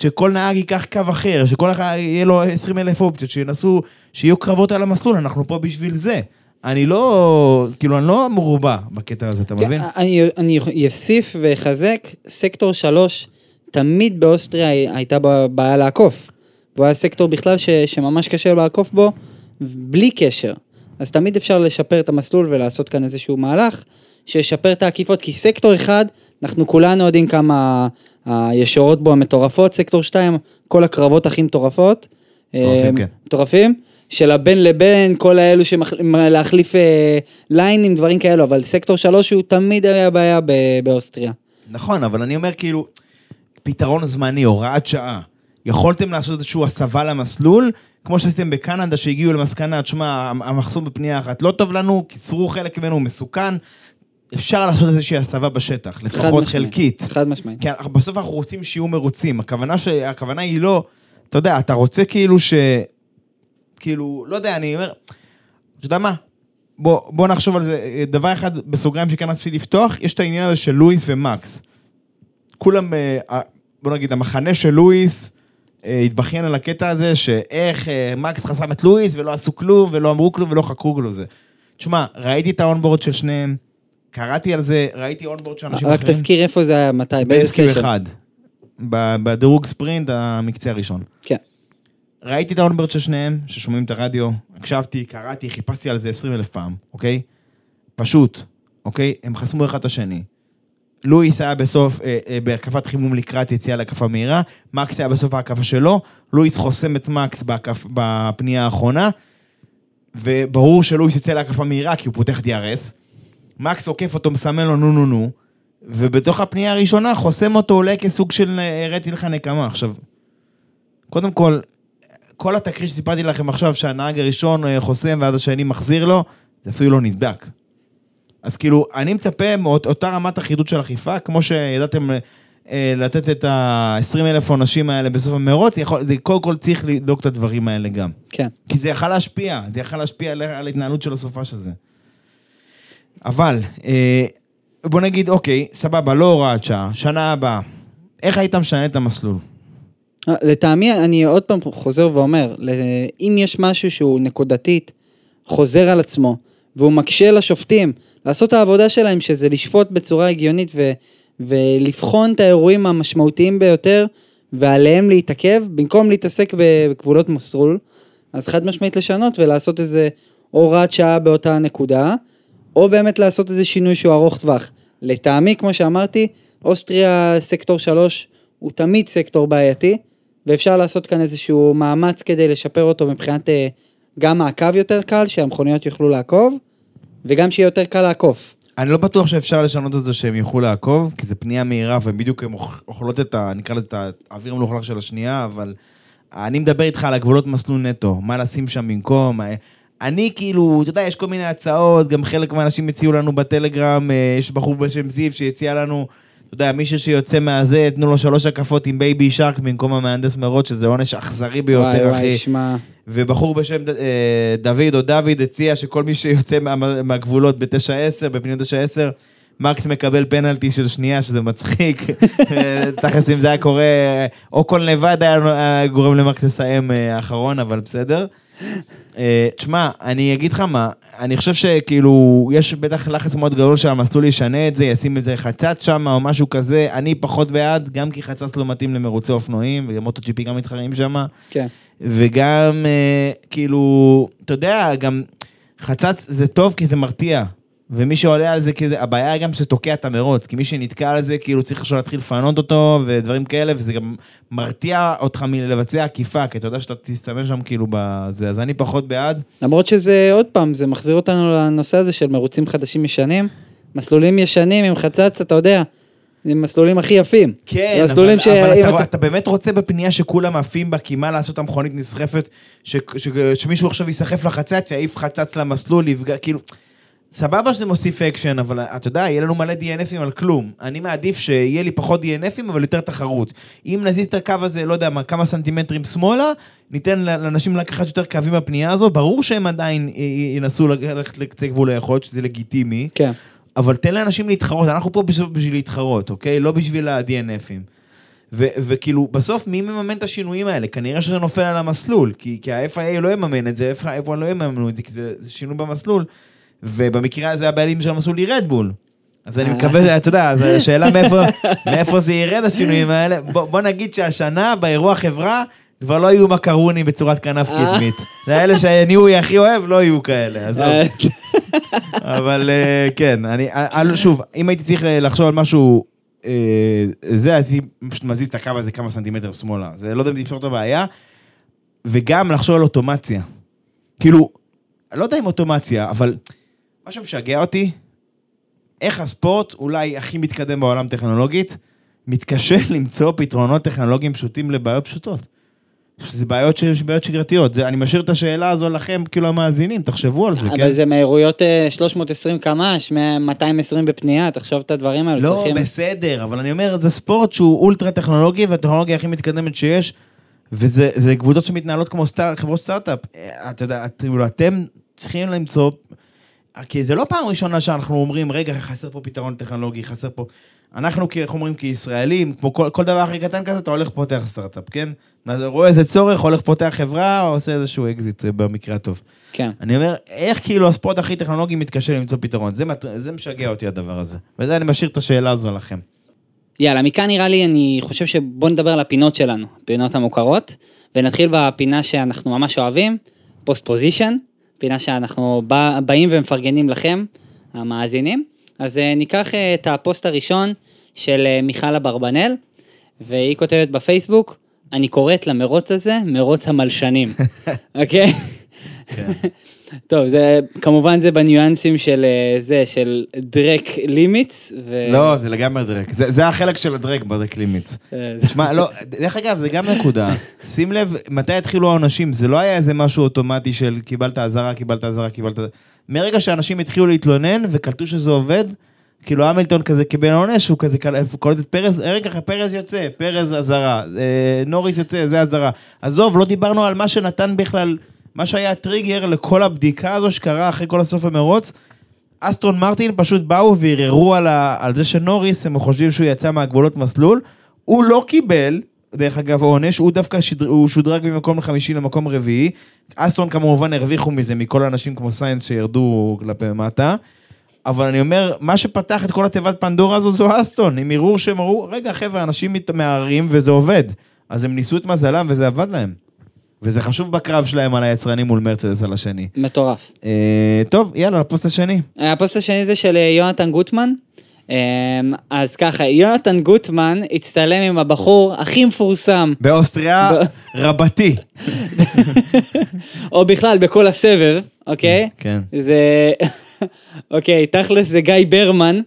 שכל נהג ייקח קו אחר, שכל אחד יהיה לו 20 אלף אופציות, שינסו, שיהיו קרבות על המסלול, אנחנו פה בשביל זה. אני לא, כאילו, אני לא מרובע בקטע הזה, אתה מבין? כן, אני, אני אוסיף ואחזק, סקטור 3, תמיד באוסטריה הייתה בעיה לעקוף. והוא היה סקטור בכלל ש, שממש קשה לעקוף בו, בלי קשר. אז תמיד אפשר לשפר את המסלול ולעשות כאן איזשהו מהלך שישפר את העקיפות, כי סקטור אחד, אנחנו כולנו יודעים כמה הישורות בו המטורפות, סקטור 2, כל הקרבות הכי מטורפות. מטורפים, אה, כן. מטורפים. של הבין לבין, כל האלו להחליף אה, ליינים, דברים כאלו, אבל סקטור 3 הוא תמיד היה בעיה באוסטריה. נכון, אבל אני אומר כאילו, פתרון זמני, הוראת שעה. יכולתם לעשות איזושהי הסבה למסלול, כמו שעשיתם בקנדה, שהגיעו למסקנה, תשמע, המחסום בפנייה אחת לא טוב לנו, קיצרו חלק ממנו, הוא מסוכן. אפשר לעשות איזושהי הסבה בשטח, חד לפחות משמעית, חלקית. חד משמעית. כי בסוף אנחנו רוצים שיהיו מרוצים. הכוונה, ש... הכוונה היא לא, אתה יודע, אתה רוצה כאילו ש... כאילו, לא יודע, אני אומר, אתה יודע מה? בוא, בוא נחשוב על זה. דבר אחד בסוגריים שכן רציתי לפתוח, יש את העניין הזה של לואיס ומקס. כולם, אה, בוא נגיד, המחנה של לואיס התבכיין על הקטע הזה, שאיך אה, מקס חסם את לואיס ולא עשו כלום, ולא אמרו כלום ולא חקרו כלום זה. תשמע, ראיתי את האונבורד של שניהם, קראתי על זה, ראיתי אונבורד של אנשים רק אחרים. תזכיר איפה זה היה, מתי, באיזה באיזה סשן. אחד. ב- בדירוג ספרינט, המקצה הראשון. כן. ראיתי את האונברד של שניהם, ששומעים את הרדיו, הקשבתי, קראתי, חיפשתי על זה 20 אלף פעם, אוקיי? פשוט, אוקיי? הם חסמו אחד את השני. לואיס היה בסוף, אה, אה, בהקפת חימום לקראת יציאה להקפה מהירה, מקס היה בסוף ההקפה שלו, לואיס חוסם את מקס בהקפ, בפנייה האחרונה, וברור שלואיס יוצא להקפה מהירה כי הוא פותח DRS. מקס עוקף אותו, מסמן לו נו נו נו, ובתוך הפנייה הראשונה חוסם אותו אולי כסוג של אה, הראתי לך נקמה. עכשיו, קודם כל, כל התקרית שסיפרתי לכם עכשיו, שהנהג הראשון אה, חוסם ואז השני מחזיר לו, זה אפילו לא נבדק. אז כאילו, אני מצפה מאותה רמת אחידות של אכיפה, כמו שידעתם אה, לתת את ה-20 אלף עונשים האלה בסוף המרוץ, יכול- זה קודם כל צריך לבדוק את הדברים האלה גם. כן. כי זה יכל להשפיע, זה יכל להשפיע על, על ההתנהלות של הסופש הזה. אבל, אה, בוא נגיד, אוקיי, סבבה, לא הוראת שעה, שנה הבאה. איך היית משנה את המסלול? אה, לטעמי, אני עוד פעם חוזר ואומר, אם יש משהו שהוא נקודתית, חוזר על עצמו, והוא מקשה לשופטים לעשות את העבודה שלהם, שזה לשפוט בצורה הגיונית ו, ולבחון את האירועים המשמעותיים ביותר, ועליהם להתעכב, במקום להתעסק בגבולות מסלול, אז חד משמעית לשנות ולעשות איזה הוראת שעה באותה נקודה, או באמת לעשות איזה שינוי שהוא ארוך טווח. לטעמי, כמו שאמרתי, אוסטריה סקטור 3 הוא תמיד סקטור בעייתי, ואפשר לעשות כאן איזשהו מאמץ כדי לשפר אותו מבחינת אה, גם מעקב יותר קל, שהמכוניות יוכלו לעקוב, וגם שיהיה יותר קל לעקוף. אני לא בטוח שאפשר לשנות את זה שהם יוכלו לעקוב, כי זה פנייה מהירה, ובדיוק הן אוכ- אוכלות את ה... נקרא לזה את האוויר המלוכלך של השנייה, אבל אני מדבר איתך על הגבולות מסלול נטו, מה לשים שם במקום. מה- אני כאילו, אתה יודע, יש כל מיני הצעות, גם חלק מהאנשים הציעו לנו בטלגרם, אה, יש בחור בשם זיו שהציע לנו, אתה יודע, מישהו שיוצא מהזה, תנו לו שלוש הקפות עם Baby Shark במקום המהנדס מרוץ, שזה עונש אכזרי ביותר, וואי אחי. וואי, שמע, ובחור בשם אה, דוד או דוד הציע שכל מי שיוצא מה- מהגבולות ב-9-10, בפניות 9-10, מקס מקבל פנלטי של שנייה, שזה מצחיק. אה, תכלס אם זה היה קורה, אה, או כל לבד היה גורם למקס לסיים האחרון, אבל בסדר. אה, תשמע, אני אגיד לך מה, אני חושב שכאילו, יש בטח לחץ מאוד גדול שהמסלול ישנה את זה, ישים איזה חצץ שם או משהו כזה, אני פחות בעד, גם כי חצץ לא מתאים למרוצי אופנועים, ו MotoGP גם מתחרים שם. כן. וגם, אה, כאילו, אתה יודע, גם חצץ זה טוב כי זה מרתיע. ומי שעולה על זה, כי זה, הבעיה היא גם שתוקע את המרוץ, כי מי שנתקע על זה, כאילו צריך עכשיו להתחיל לפנות אותו ודברים כאלה, וזה גם מרתיע אותך מלבצע עקיפה, כי אתה יודע שאתה תסתמן שם כאילו בזה, אז אני פחות בעד. למרות שזה, עוד פעם, זה מחזיר אותנו לנושא הזה של מרוצים חדשים ישנים. מסלולים ישנים עם חצץ, אתה יודע, הם מסלולים הכי יפים. כן, אבל, מסלולים אבל אתה, אתה- אתה באמת רוצה בפנייה שכולם עפים בה, כי מה לעשות המכונית נסחפת, ש, ש, שמישהו עכשיו ייסחף לחצץ, יעיף חצץ למסלול, יפגע, כאילו... סבבה שזה מוסיף אקשן, אבל אתה יודע, יהיה לנו מלא DNF ים על כלום. אני מעדיף שיהיה לי פחות DNF ים, אבל יותר תחרות. אם נזיז את הקו הזה, לא יודע מה, כמה סנטימטרים שמאלה, ניתן לאנשים לקחת יותר קווים בפנייה הזו, ברור שהם עדיין ינסו ללכת לקצה גבול היכולת, שזה לגיטימי. כן. אבל תן לאנשים להתחרות, אנחנו פה בשביל, בשביל להתחרות, אוקיי? לא בשביל ה-DNFים. ו- וכאילו, בסוף מי מממן את השינויים האלה? כנראה שזה נופל על המסלול, כי, כי ה-FIA לא יממן את זה, ה-F1 לא יממנו את זה, כי זה, זה שינוי במסלול, ובמקרה הזה הבעלים של המסלול היא רדבול. אז אני מקווה, אתה יודע, אז השאלה מאיפה, מאיפה זה ירד השינויים האלה. בוא, בוא נגיד שהשנה באירוע חברה, כבר לא יהיו מקרוני בצורת כנף אה. קדמית. זה אלה שאני הוא הכי אוהב, לא יהיו כאלה, עזוב. אה, אבל אה, כן, אני, אה, שוב, אם הייתי צריך אה, לחשוב על משהו, אה, זה, אז הייתי פשוט מזיז את הקו הזה כמה סנטימטר שמאלה. זה לא יודע אם זה יפתור את הבעיה, וגם לחשוב על אוטומציה. כאילו, לא יודע אם אוטומציה, אבל מה שמשגע אותי, איך הספורט, אולי הכי מתקדם בעולם טכנולוגית, מתקשה למצוא פתרונות טכנולוגיים פשוטים לבעיות פשוטות. זה בעיות, ש... בעיות שגרתיות. זה, אני משאיר את השאלה הזו לכם, כאילו המאזינים, תחשבו על זה, כן? אבל זה מהירויות אה, 320 קמ"ש, 220 בפנייה, תחשוב את הדברים האלה. לא, צריכים- בסדר, אבל אני אומר, זה ספורט שהוא אולטרה טכנולוגי, והטכנולוגיה הכי מתקדמת שיש, וזה זה קבוצות שמתנהלות כמו סטאר, חברות סטארט-אפ. אה, אתה יודע, את- אתם צריכים למצוא, כי זה לא פעם ראשונה שאנחנו אומרים, רגע, חסר פה פתרון טכנולוגי, חסר פה... אנחנו, איך אומרים, כישראלים, כמו כל, כל דבר הכי קטן כזה, אתה הולך פותח סטארט-אפ, כן? רואה איזה צורך, הולך פותח חברה, או עושה איזשהו אקזיט אה, במקרה הטוב. כן. אני אומר, איך כאילו הספורט הכי טכנולוגי מתקשה למצוא פתרון? זה, זה משגע אותי הדבר הזה. וזה אני משאיר את השאלה הזו לכם. יאללה, מכאן נראה לי, אני חושב שבוא נדבר על הפינות שלנו, הפינות המוכרות, ונתחיל בפינה שאנחנו ממש אוהבים, post position, פינה שאנחנו בא, באים ומפרגנים לכם, המאזינים. אז אה, ניקח אה, את הפוסט הראשון של אה, מיכל אברבנאל, והיא כותבת בפייסבוק, אני קוראת למרוץ הזה מרוץ המלשנים, אוקיי? טוב, זה, כמובן זה בניואנסים של אה, זה, של דרק לימיטס. ו... לא, זה לגמרי דרק. זה, זה החלק של הדרק בדרק לימיץ. אה, תשמע, לא, דרך אגב, זה גם נקודה. שים לב, מתי התחילו העונשים? זה לא היה איזה משהו אוטומטי של קיבלת אזהרה, קיבלת אזהרה, קיבלת... מרגע שאנשים התחילו להתלונן וקלטו שזה עובד, כאילו המילטון כזה קיבל עונש, הוא כזה קולט את פרז, רגע, פרז יוצא, פרז אזהרה, אה, נוריס יוצא, זה אזהרה. עזוב, לא דיברנו על מה שנתן בכלל, מה שהיה הטריגר לכל הבדיקה הזו שקרה אחרי כל הסוף המרוץ. אסטון מרטין פשוט באו וערערו על, ה... על זה שנוריס, הם חושבים שהוא יצא מהגבולות מסלול. הוא לא קיבל, דרך אגב, עונש, הוא דווקא שדר... הוא שודרג ממקום חמישי למקום רביעי. אסטון כמובן הרוויחו מזה מכל האנשים כמו סיינס שירדו כלפי מטה. אבל אני אומר, מה שפתח את כל התיבת פנדורה הזו זו אסטון, עם ערעור שהם אמרו, רגע חבר'ה, אנשים מת- מערערים וזה עובד. אז הם ניסו את מזלם וזה עבד להם. וזה חשוב בקרב שלהם על היצרנים מול מרצדס על השני. מטורף. אה, טוב, יאללה, לפוסט השני. הפוסט השני זה של אה, יונתן גוטמן. אה, אז ככה, יונתן גוטמן הצטלם עם הבחור הכי מפורסם, באוסטריה רבתי. או בכלל בכל הסבב, אוקיי? כן. זה, אוקיי, תכלס זה גיא ברמן,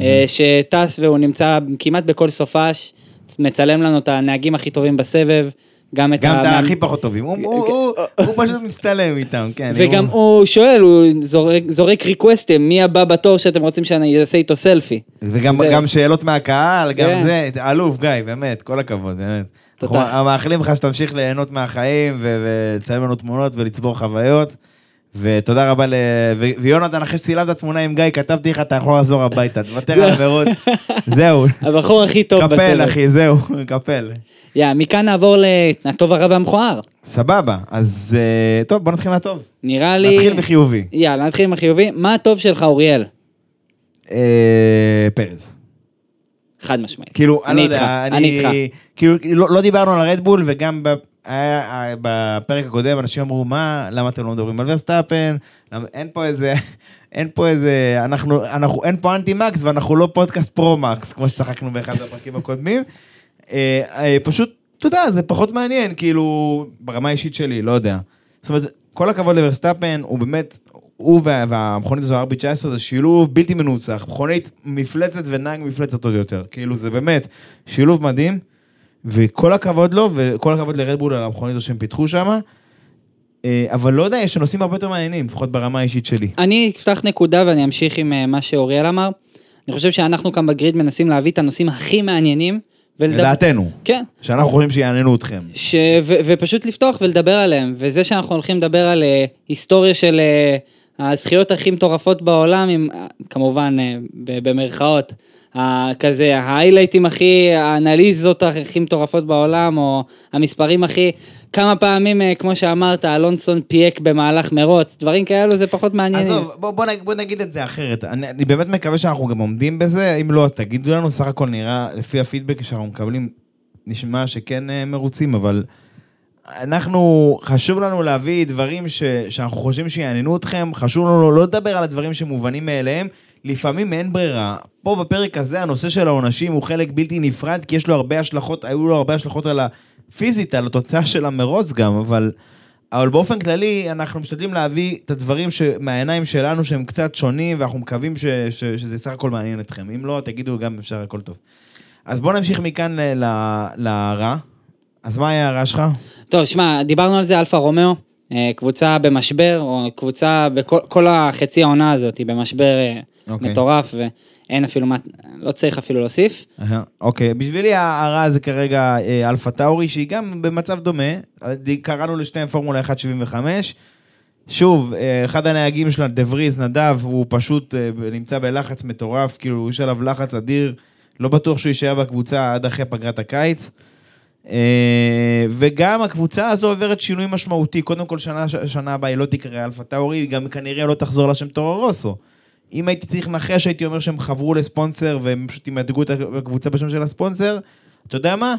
אה, שטס והוא נמצא כמעט בכל סופש, מצלם לנו את הנהגים הכי טובים בסבב, גם את גם את הכי פחות טובים. הוא- הוא- פשוט מצטלם איתם, כן. וגם הוא שואל, הוא זורק, ריקווסטים, מי הבא בתור שאתם רוצים שאני אעשה איתו סלפי. וגם שאלות מהקהל, גם כן. זה, אלוף גיא, באמת, כל הכבוד, באמת. אנחנו מאחלים לך שתמשיך ליהנות מהחיים ולצלם לנו תמונות ולצבור חוויות. ותודה רבה ל... ו- ויונתן, אחרי שצילמת תמונה עם גיא, כתבתי לך, אתה יכול לחזור הביתה, תוותר על המרוץ. זהו, הבחור הכי טוב בסבב. קפל אחי, זהו, קפל. יא, מכאן נעבור לטוב הרע והמכוער. סבבה, אז אה, טוב, בוא נתחיל מהטוב. נראה לי... נתחיל בחיובי. יאללה, נתחיל עם החיובי. מה הטוב שלך, אוריאל? אה, פרז. חד משמעית. כאילו, אני לא איתך, אני איתך. כאילו, לא, לא דיברנו על הרדבול, וגם ב, היה, בפרק הקודם אנשים אמרו, מה, למה אתם לא מדברים על ורסטאפן? אין פה איזה, אין פה איזה, אנחנו, אנחנו, אין פה אנטי מקס ואנחנו לא פודקאסט פרו מקס, כמו שצחקנו באחד הפרקים הקודמים. אה, אה, פשוט, אתה יודע, זה פחות מעניין, כאילו, ברמה האישית שלי, לא יודע. זאת אומרת, כל הכבוד לוורסטאפן, הוא באמת, הוא וה, והמכונית הזו, RB19, זה שילוב בלתי מנוצח. מכונית מפלצת ונהג מפלצת עוד יותר. כאילו, זה באמת שילוב מדהים, וכל הכבוד לו, וכל הכבוד לרדבול על המכונית הזו שהם פיתחו שם. אבל לא יודע, יש נושאים הרבה יותר מעניינים, לפחות ברמה האישית שלי. אני אפתח נקודה ואני אמשיך עם אה, מה שאוריאל אמר. אני חושב שאנחנו כאן בגריד מנסים להביא את הנושאים הכי מעניינים. ולדבר- לדעתנו, כן. שאנחנו חושבים שיעניינו אתכם. ש... ו... ופשוט לפתוח ולדבר עליהם. וזה שאנחנו הולכים לדבר על אה, היסטוריה של אה, הזכיות הכי מטורפות בעולם, עם, כמובן אה, במרכאות, כזה ההיילייטים הכי, האנליזות הכי מטורפות בעולם, או המספרים הכי, כמה פעמים, אה, כמו שאמרת, אלונסון פייק במהלך מרוץ, דברים כאלו זה פחות מעניינים. עזוב, בוא, בוא, בוא נגיד את זה אחרת. אני, אני באמת מקווה שאנחנו גם עומדים בזה, אם לא, תגידו לנו, סך הכל נראה, לפי הפידבק שאנחנו מקבלים, נשמע שכן אה, מרוצים, אבל אנחנו, חשוב לנו להביא דברים ש, שאנחנו חושבים שיעניינו אתכם, חשוב לנו לא לדבר על הדברים שמובנים מאליהם, לפעמים אין ברירה. פה בפרק הזה הנושא של העונשים הוא חלק בלתי נפרד, כי יש לו הרבה השלכות, היו לו הרבה השלכות על הפיזית, על התוצאה של המרוץ גם, אבל, אבל באופן כללי אנחנו משתדלים להביא את הדברים ש, מהעיניים שלנו שהם קצת שונים, ואנחנו מקווים ש, ש, שזה סך הכל מעניין אתכם. אם לא, תגידו גם אפשר הכל טוב. אז בואו נמשיך מכאן ל- ל-. אז מה ההערה שלך? טוב, שמע, דיברנו על זה, אלפה רומאו, אה, קבוצה במשבר, או קבוצה בכל כל החצי העונה הזאת, היא במשבר אה, אוקיי. מטורף, ואין אפילו מה, לא צריך אפילו להוסיף. אוקיי, בשבילי ההערה זה כרגע אה, אלפה טאורי, שהיא גם במצב דומה. קראנו לשניהם פורמולה 1.75. שוב, אחד הנהגים שלה, דה וריז, נדב, הוא פשוט נמצא בלחץ מטורף, כאילו יש עליו לחץ אדיר, לא בטוח שהוא יישאר בקבוצה עד אחרי פגרת הקיץ. אה, וגם הקבוצה הזו עוברת שינוי משמעותי, קודם כל שנה, שנה הבאה היא לא תקרא אלפה טאורי, היא גם כנראה לא תחזור לשם טורו רוסו. אם הייתי צריך לנחש, הייתי אומר שהם חברו לספונסר והם פשוט ימדגו את הקבוצה בשם של הספונסר. אתה יודע מה?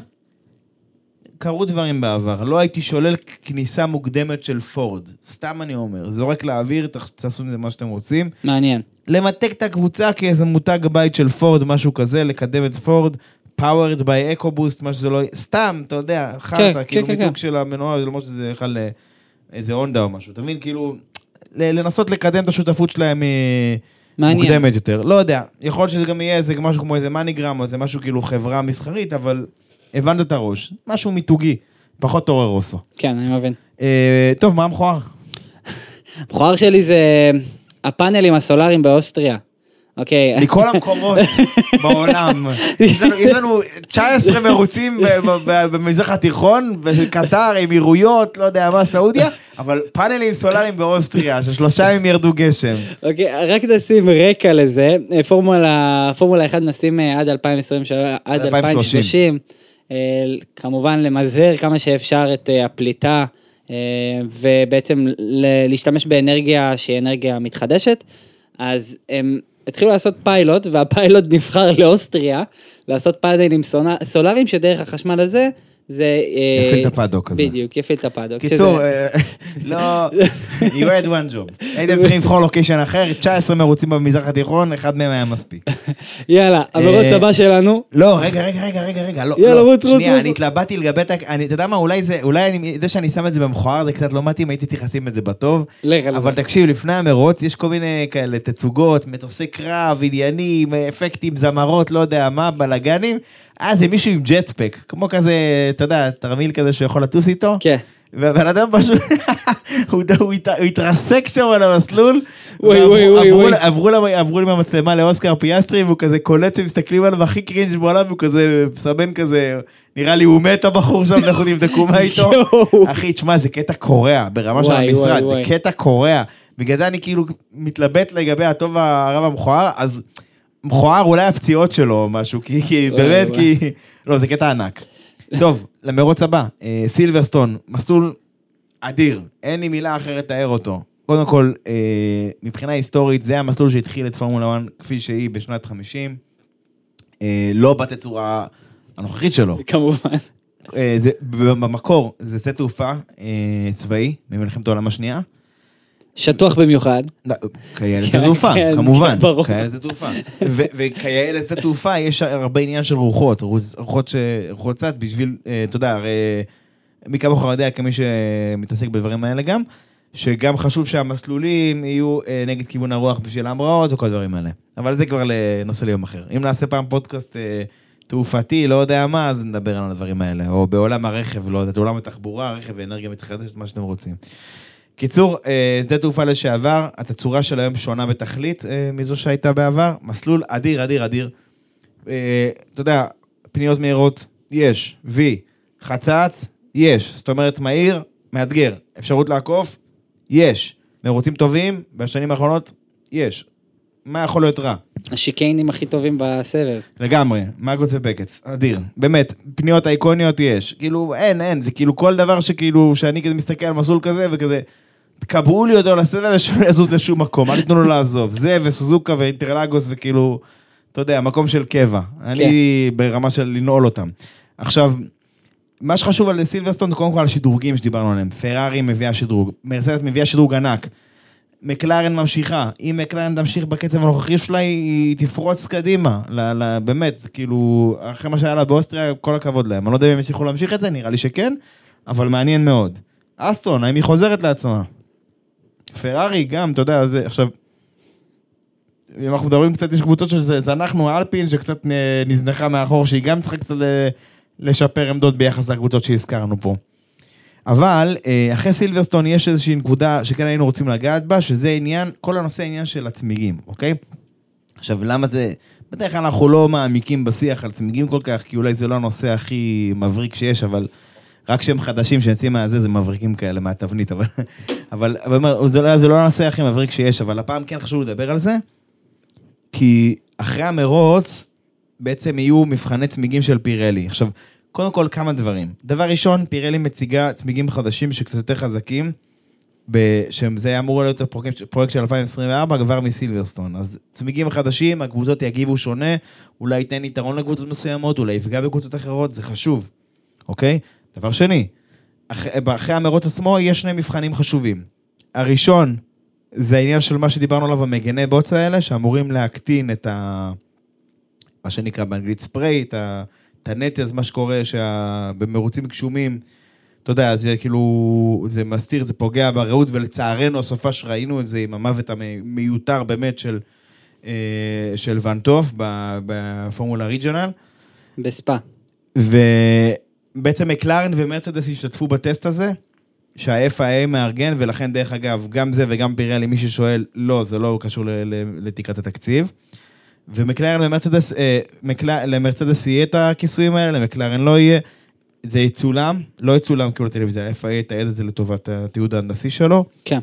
קרו דברים בעבר, לא הייתי שולל כניסה מוקדמת של פורד. סתם אני אומר, זורק לאוויר, תעשו עם זה מה שאתם רוצים. מעניין. למתג את הקבוצה כאיזה מותג בית של פורד, משהו כזה, לקדם את פורד, powered by EcoBoost, מה שזה לא יהיה, סתם, אתה יודע, חרטא, כן, כאילו כן, מיתוג כן. של המנוע, למרות שזה בכלל אה, איזה הונדה או משהו, אתה מבין? כאילו, לנסות לקדם את השותפות שלהם אה, מעניין. מוקדמת יותר. לא יודע, יכול להיות שזה גם יהיה איזה משהו כמו איזה MoneyGram, או איזה משהו כאילו חברה מסחרית, אבל הבנת את הראש, משהו מיתוגי, פחות טורו רוסו. כן, אני מבין. אה, טוב, מה המכוער? הבכורה שלי זה הפאנלים הסולאריים באוסטריה. אוקיי, מכל המקומות בעולם. יש לנו, יש לנו 19 מרוצים במזרח התיכון, בקטר, אמירויות, לא יודע מה, סעודיה, אבל פאנלים סולאריים באוסטריה, ששלושה ימים ירדו גשם. אוקיי, רק נשים רקע לזה, אה, פורמולה, פורמולה 1 נשים אה, עד 2023, עד 2030. 2030, אה, כמובן למזער כמה שאפשר את הפליטה, ובעצם להשתמש באנרגיה שהיא אנרגיה מתחדשת, אז הם התחילו לעשות פיילוט, והפיילוט נבחר לאוסטריה, לעשות פאנלים סולאריים, שדרך החשמל הזה, זה... אה, יפעיל את הפאדוק הזה. בדיוק, יפעיל את הפאדוק. קיצור, אה, לא, you had one job. הייתם צריכים לבחור לוקיישן אחר, 19 מרוצים במזרח התיכון, אחד מהם היה מספיק. יאללה, המרוץ אה, הבא שלנו. לא, רגע, רגע, רגע, רגע, רגע, לא, יאללה, לא, רוץ, רוץ, שנייה, רוץ. אני התלבטתי לגבי, אתה יודע מה, אולי זה, אולי זה שאני שם את זה במכוער זה קצת לא מתאים, הייתי צריך לשים את זה בטוב. אבל. תקשיב, לפני המרוץ יש כל מיני כאלה תצוגות, מטוסי קרב, עניינים, אפקטים, זמרות, לא יודע מה, בלאגנים. אה, זה מישהו עם jetpack, כמו כזה, אתה יודע, תרמיל כזה שיכול לטוס איתו. כן. והבן אדם פשוט, הוא הוא הת- הוא התרסק שם על המסלול. וואי, וואי, וואי, עברו-. עברו עברו עם המצלמה לאוסקר פיאסטרי, והוא כזה קולט שמסתכלים עליו הכי cringe בעולם, והוא כזה מסמן כזה, נראה לי הוא מת הבחור שם, לכו תבדקו מה איתו. אחי, תשמע, זה קטע קורע, ברמה של המשרד, זה. קטע קורע. בגלל זה אני כאילו מתלבט לגבי הטוב הרב המכוער, אז מכוער אולי הפציעות שלו או משהו, כי כי באמת. כי... לא, זה קטע ענק. טוב, למרוץ הבא, אה, סילברסטון, מסלול אדיר, אין לי מילה אחרת לתאר אותו. קודם כל, אה, מבחינה היסטורית, זה המסלול שהתחיל את פורמולה 1 כפי שהיא בשנת 50. אה, לא בתצורה הנוכחית שלו. כמובן. אה, זה, במקור זה שדה תעופה אה, צבאי ממלחמת העולם השנייה. שטוח במיוחד. כיאה לזה כן, תעופה, כן, כמובן, כן, ברור. כיאה לזה תעופה. ו- וכיאה לזה תעופה יש הרבה עניין של רוחות, רוחות- צד בשביל, אה, אתה יודע, הרי מי כמוך יודע כמי שמתעסק בדברים האלה גם, שגם חשוב שהמסלולים יהיו אה, נגד כיוון הרוח בשביל ההמראות וכל הדברים האלה. אבל זה כבר לנושא ליום אחר. אם נעשה פעם פודקאסט אה, תעופתי, לא יודע מה, אז נדבר על הדברים האלה. או בעולם הרכב, לא יודע, עולם התחבורה, רכב ואנרגיה מתחדשת, מה שאתם רוצים. קיצור, אה, שדה תעופה לשעבר, התצורה של היום שונה בתכלית אה, מזו שהייתה בעבר. מסלול אדיר, אדיר, אדיר. אה, אתה יודע, פניות מהירות, יש. וי, חצץ, יש. זאת אומרת, מהיר, מאתגר. אפשרות לעקוף, יש. מרוצים טובים, בשנים האחרונות, יש. מה יכול להיות רע? השיקיינים הכי טובים בסבב. לגמרי, מגוץ ופקץ, אדיר. באמת, פניות אייקוניות יש. כאילו, אין, אין, זה כאילו כל דבר שכאילו, שאני כזה מסתכל על מסלול כזה וכזה, תקבעו לי אותו לסבב ושלא יזוז לשום מקום, אל תיתנו לו לעזוב. זה וסוזוקה ואינטרלגוס וכאילו, אתה יודע, מקום של קבע. אני ברמה של לנעול אותם. עכשיו, מה שחשוב על סילברסטון זה קודם כל השדרוגים שדיברנו עליהם. פרארי מביאה שדרוג, מרצדס מביאה שדרוג ענק. מקלרן ממשיכה, אם מקלרן תמשיך בקצב הנוכחי שלה, היא תפרוץ קדימה. ל, ל, באמת, כאילו, אחרי מה שהיה לה באוסטריה, כל הכבוד להם. אני לא יודע אם הם יצליחו להמשיך את זה, נראה לי שכן, אבל מעניין מאוד. אסטון, האם היא חוזרת לעצמה? פרארי גם, אתה יודע, זה עכשיו... אם אנחנו מדברים קצת, יש קבוצות אנחנו, אלפין, שקצת נזנחה מאחור, שהיא גם צריכה קצת לשפר עמדות ביחס לקבוצות שהזכרנו פה. אבל אה, אחרי סילברסטון יש איזושהי נקודה שכן היינו רוצים לגעת בה, שזה עניין, כל הנושא העניין של הצמיגים, אוקיי? עכשיו, למה זה... בדרך כלל אנחנו לא מעמיקים בשיח על צמיגים כל כך, כי אולי זה לא הנושא הכי מבריק שיש, אבל רק שהם חדשים שיוצאים מהזה, זה מבריקים כאלה מהתבנית, אבל, אבל, אבל זה, לא, זה לא הנושא הכי מבריק שיש, אבל הפעם כן חשוב לדבר על זה, כי אחרי המרוץ, בעצם יהיו מבחני צמיגים של פירלי. עכשיו, קודם כל כמה דברים. דבר ראשון, פירלי מציגה צמיגים חדשים שקצת יותר חזקים, שזה אמור להיות פרויקט, פרויקט של 2024 כבר מסילברסטון. אז צמיגים חדשים, הקבוצות יגיבו שונה, אולי ייתן יתרון לקבוצות מסוימות, אולי יפגע בקבוצות אחרות, זה חשוב, אוקיי? דבר שני, אחרי, אחרי המרוץ עצמו יש שני מבחנים חשובים. הראשון, זה העניין של מה שדיברנו עליו, המגני בוץ האלה, שאמורים להקטין את ה... מה שנקרא באנגלית ספרי, את ה... את הנטז, מה שקורה, שבמרוצים גשומים, אתה יודע, זה כאילו, זה מסתיר, זה פוגע ברעות, ולצערנו, הסופה שראינו את זה עם המוות המיותר באמת של, אה, של ונטוף בפורמולה ריג'ונל. בספא. ובעצם מקלרן ומרצדס השתתפו בטסט הזה, שה-FIA מארגן, ולכן, דרך אגב, גם זה וגם פירלי, מי ששואל, לא, זה לא קשור לתקרת התקציב. ומקלרן למרצדס, אה, מקל... למרצדס יהיה את הכיסויים האלה, למקלרן לא יהיה. זה יצולם, לא יצולם כאילו לטלוויזיה, ה-FIA יתעד את זה לטובת התיעוד ההנדסי שלו. כן.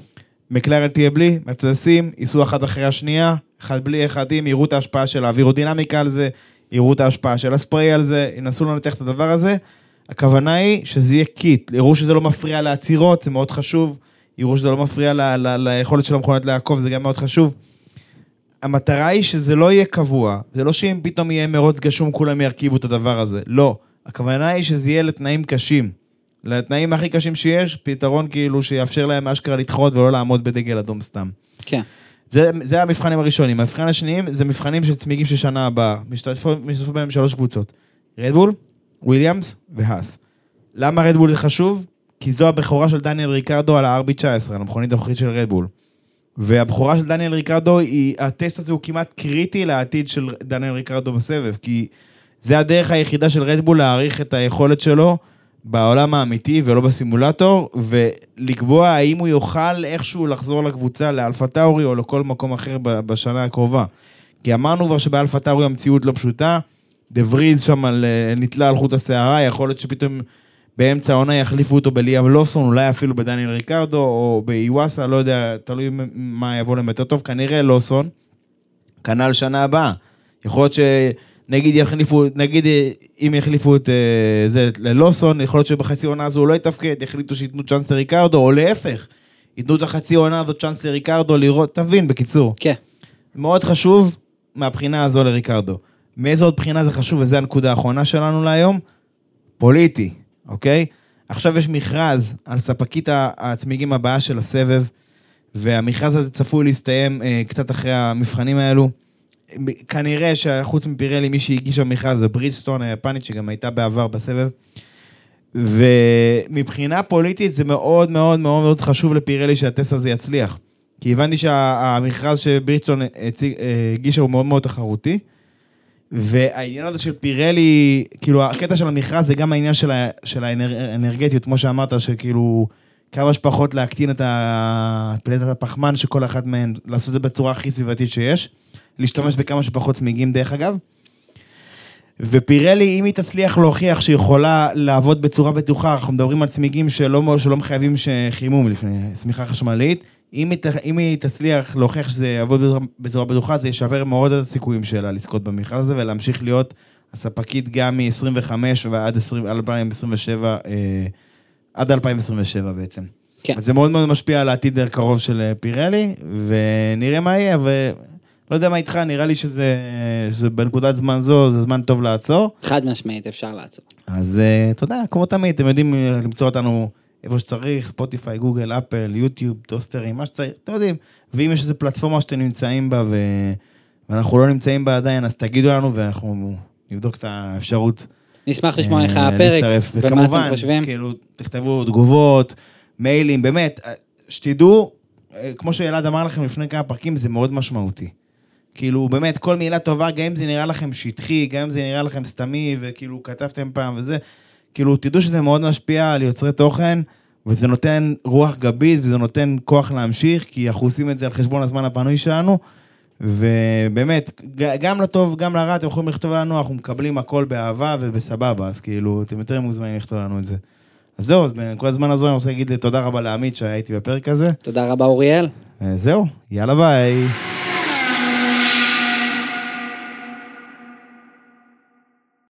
מקלרן תהיה בלי, מרצדסים, ייסעו אחת אחרי השנייה, אחד בלי, אחד עם, יראו את ההשפעה של האווירודינמיקה על זה, יראו את ההשפעה של הספרי על זה, ינסו לנתח את הדבר הזה. הכוונה היא שזה יהיה קיט, יראו שזה לא מפריע לעצירות, זה מאוד חשוב, יראו שזה לא מפריע ליכולת של המכונת לעקוב, זה גם מאוד חשוב. המטרה היא שזה לא יהיה קבוע, זה לא שאם פתאום יהיה מרוץ גשום כולם ירכיבו את הדבר הזה, לא. הכוונה היא שזה יהיה לתנאים קשים. לתנאים הכי קשים שיש, פתרון כאילו שיאפשר להם אשכרה לדחות ולא לעמוד בדגל אדום סתם. כן. זה, זה המבחנים הראשונים. המבחן השניים זה מבחנים של צמיגים של שנה הבאה. משתתפו בהם שלוש קבוצות. רדבול, וויליאמס והאס. למה רדבול זה חשוב? כי זו הבכורה של דניאל ריקרדו על ה-RB19, על המכונית הנוכחית של רדבול. והבכורה של דניאל ריקרדו, היא, הטסט הזה הוא כמעט קריטי לעתיד של דניאל ריקרדו בסבב, כי זה הדרך היחידה של רדבול להעריך את היכולת שלו בעולם האמיתי ולא בסימולטור, ולקבוע האם הוא יוכל איכשהו לחזור לקבוצה לאלפה טאורי או לכל מקום אחר בשנה הקרובה. כי אמרנו כבר שבאלפה טאורי המציאות לא פשוטה, דה וריז שם נתלה על חוט השערה, יכול להיות שפתאום באמצע העונה יחליפו אותו בליאם לוסון, אולי אפילו בדניאל ריקרדו, או באיוואסה, לא יודע, תלוי מה יבוא להם יותר טוב, כנראה לוסון. כנ"ל שנה הבאה. יכול להיות שנגיד יחליפו, נגיד אם יחליפו את אה, זה ללוסון, יכול להיות שבחצי עונה הזו הוא לא יתפקד, יחליטו שייתנו צ'אנס לריקרדו, או להפך, ייתנו את החצי עונה הזאת צ'אנס לריקרדו לראות, תבין, בקיצור. כן. מאוד חשוב מהבחינה הזו לריקרדו. מאיזו עוד בחינה זה חשוב, וזו הנקודה האחרונה שלנו להיום? פוליטי. אוקיי? עכשיו יש מכרז על ספקית הצמיגים הבאה של הסבב, והמכרז הזה צפוי להסתיים אה, קצת אחרי המבחנים האלו. כנראה שחוץ מפירלי, מי שהגיש במכרז זה ברידסטון היפנית, שגם הייתה בעבר בסבב. ומבחינה פוליטית זה מאוד מאוד מאוד מאוד חשוב לפירלי שהטסט הזה יצליח. כי הבנתי שהמכרז שברידסטון אה, הגישה הוא מאוד מאוד תחרותי. והעניין הזה של פירלי, כאילו הקטע של המכרז זה גם העניין של, ה, של האנרגטיות, כמו שאמרת, שכאילו כמה שפחות להקטין את פליטת הפחמן שכל אחת מהן, לעשות את זה בצורה הכי סביבתית שיש, להשתמש בכמה שפחות צמיגים דרך אגב. ופירלי, אם היא תצליח להוכיח שהיא יכולה לעבוד בצורה בטוחה, אנחנו מדברים על צמיגים שלא, שלא מחייבים חימום לפני צמיחה חשמלית, אם היא, אם היא תצליח להוכיח שזה יעבוד בצורה בטוחה, זה ישפר מאוד את הסיכויים שלה לזכות במכרז הזה ולהמשיך להיות הספקית גם מ-25 ועד 20, 2027, אה, עד 2027 בעצם. כן. אז זה מאוד מאוד משפיע על העתיד הקרוב של אה, פירלי, ונראה מה יהיה, לא יודע מה איתך, נראה לי שזה, שזה בנקודת זמן זו, זה זמן טוב לעצור. חד משמעית, אפשר לעצור. אז אה, יודע, כמו תמיד, אתם יודעים אה, למצוא אותנו איפה שצריך, ספוטיפיי, גוגל, אפל, יוטיוב, טוסטרים, מה שצריך, אתם יודעים. ואם יש איזו פלטפורמה שאתם נמצאים בה ו... ואנחנו לא נמצאים בה עדיין, אז תגידו לנו ואנחנו נבדוק את האפשרות. נשמח לשמוע איך אה, הפרק, להצטרף. ומה וכמובן, אתם חושבים. כאילו, תכתבו תגובות, מיילים, באמת, אה, שתדעו, אה, כמו שאלעד אמר לכם לפני כמה פרקים, זה מאוד משמעותי. כאילו, באמת, כל מילה טובה, גם אם זה נראה לכם שטחי, גם אם זה נראה לכם סתמי, וכאילו, כתבתם פעם וזה, כאילו, תדעו שזה מאוד משפיע על יוצרי תוכן, וזה נותן רוח גבית, וזה נותן כוח להמשיך, כי אנחנו עושים את זה על חשבון הזמן הפנוי שלנו. ובאמת, גם לטוב, גם לרע, אתם יכולים לכתוב לנו, אנחנו מקבלים הכל באהבה ובסבבה, אז כאילו, אתם יותר מוזמנים לכתוב לנו את זה. אז זהו, אז בכל הזמן הזה אני רוצה להגיד תודה רבה לעמית שהיה איתי בפרק הזה. תודה רבה, אוריאל. וזהו, יאללה ביי.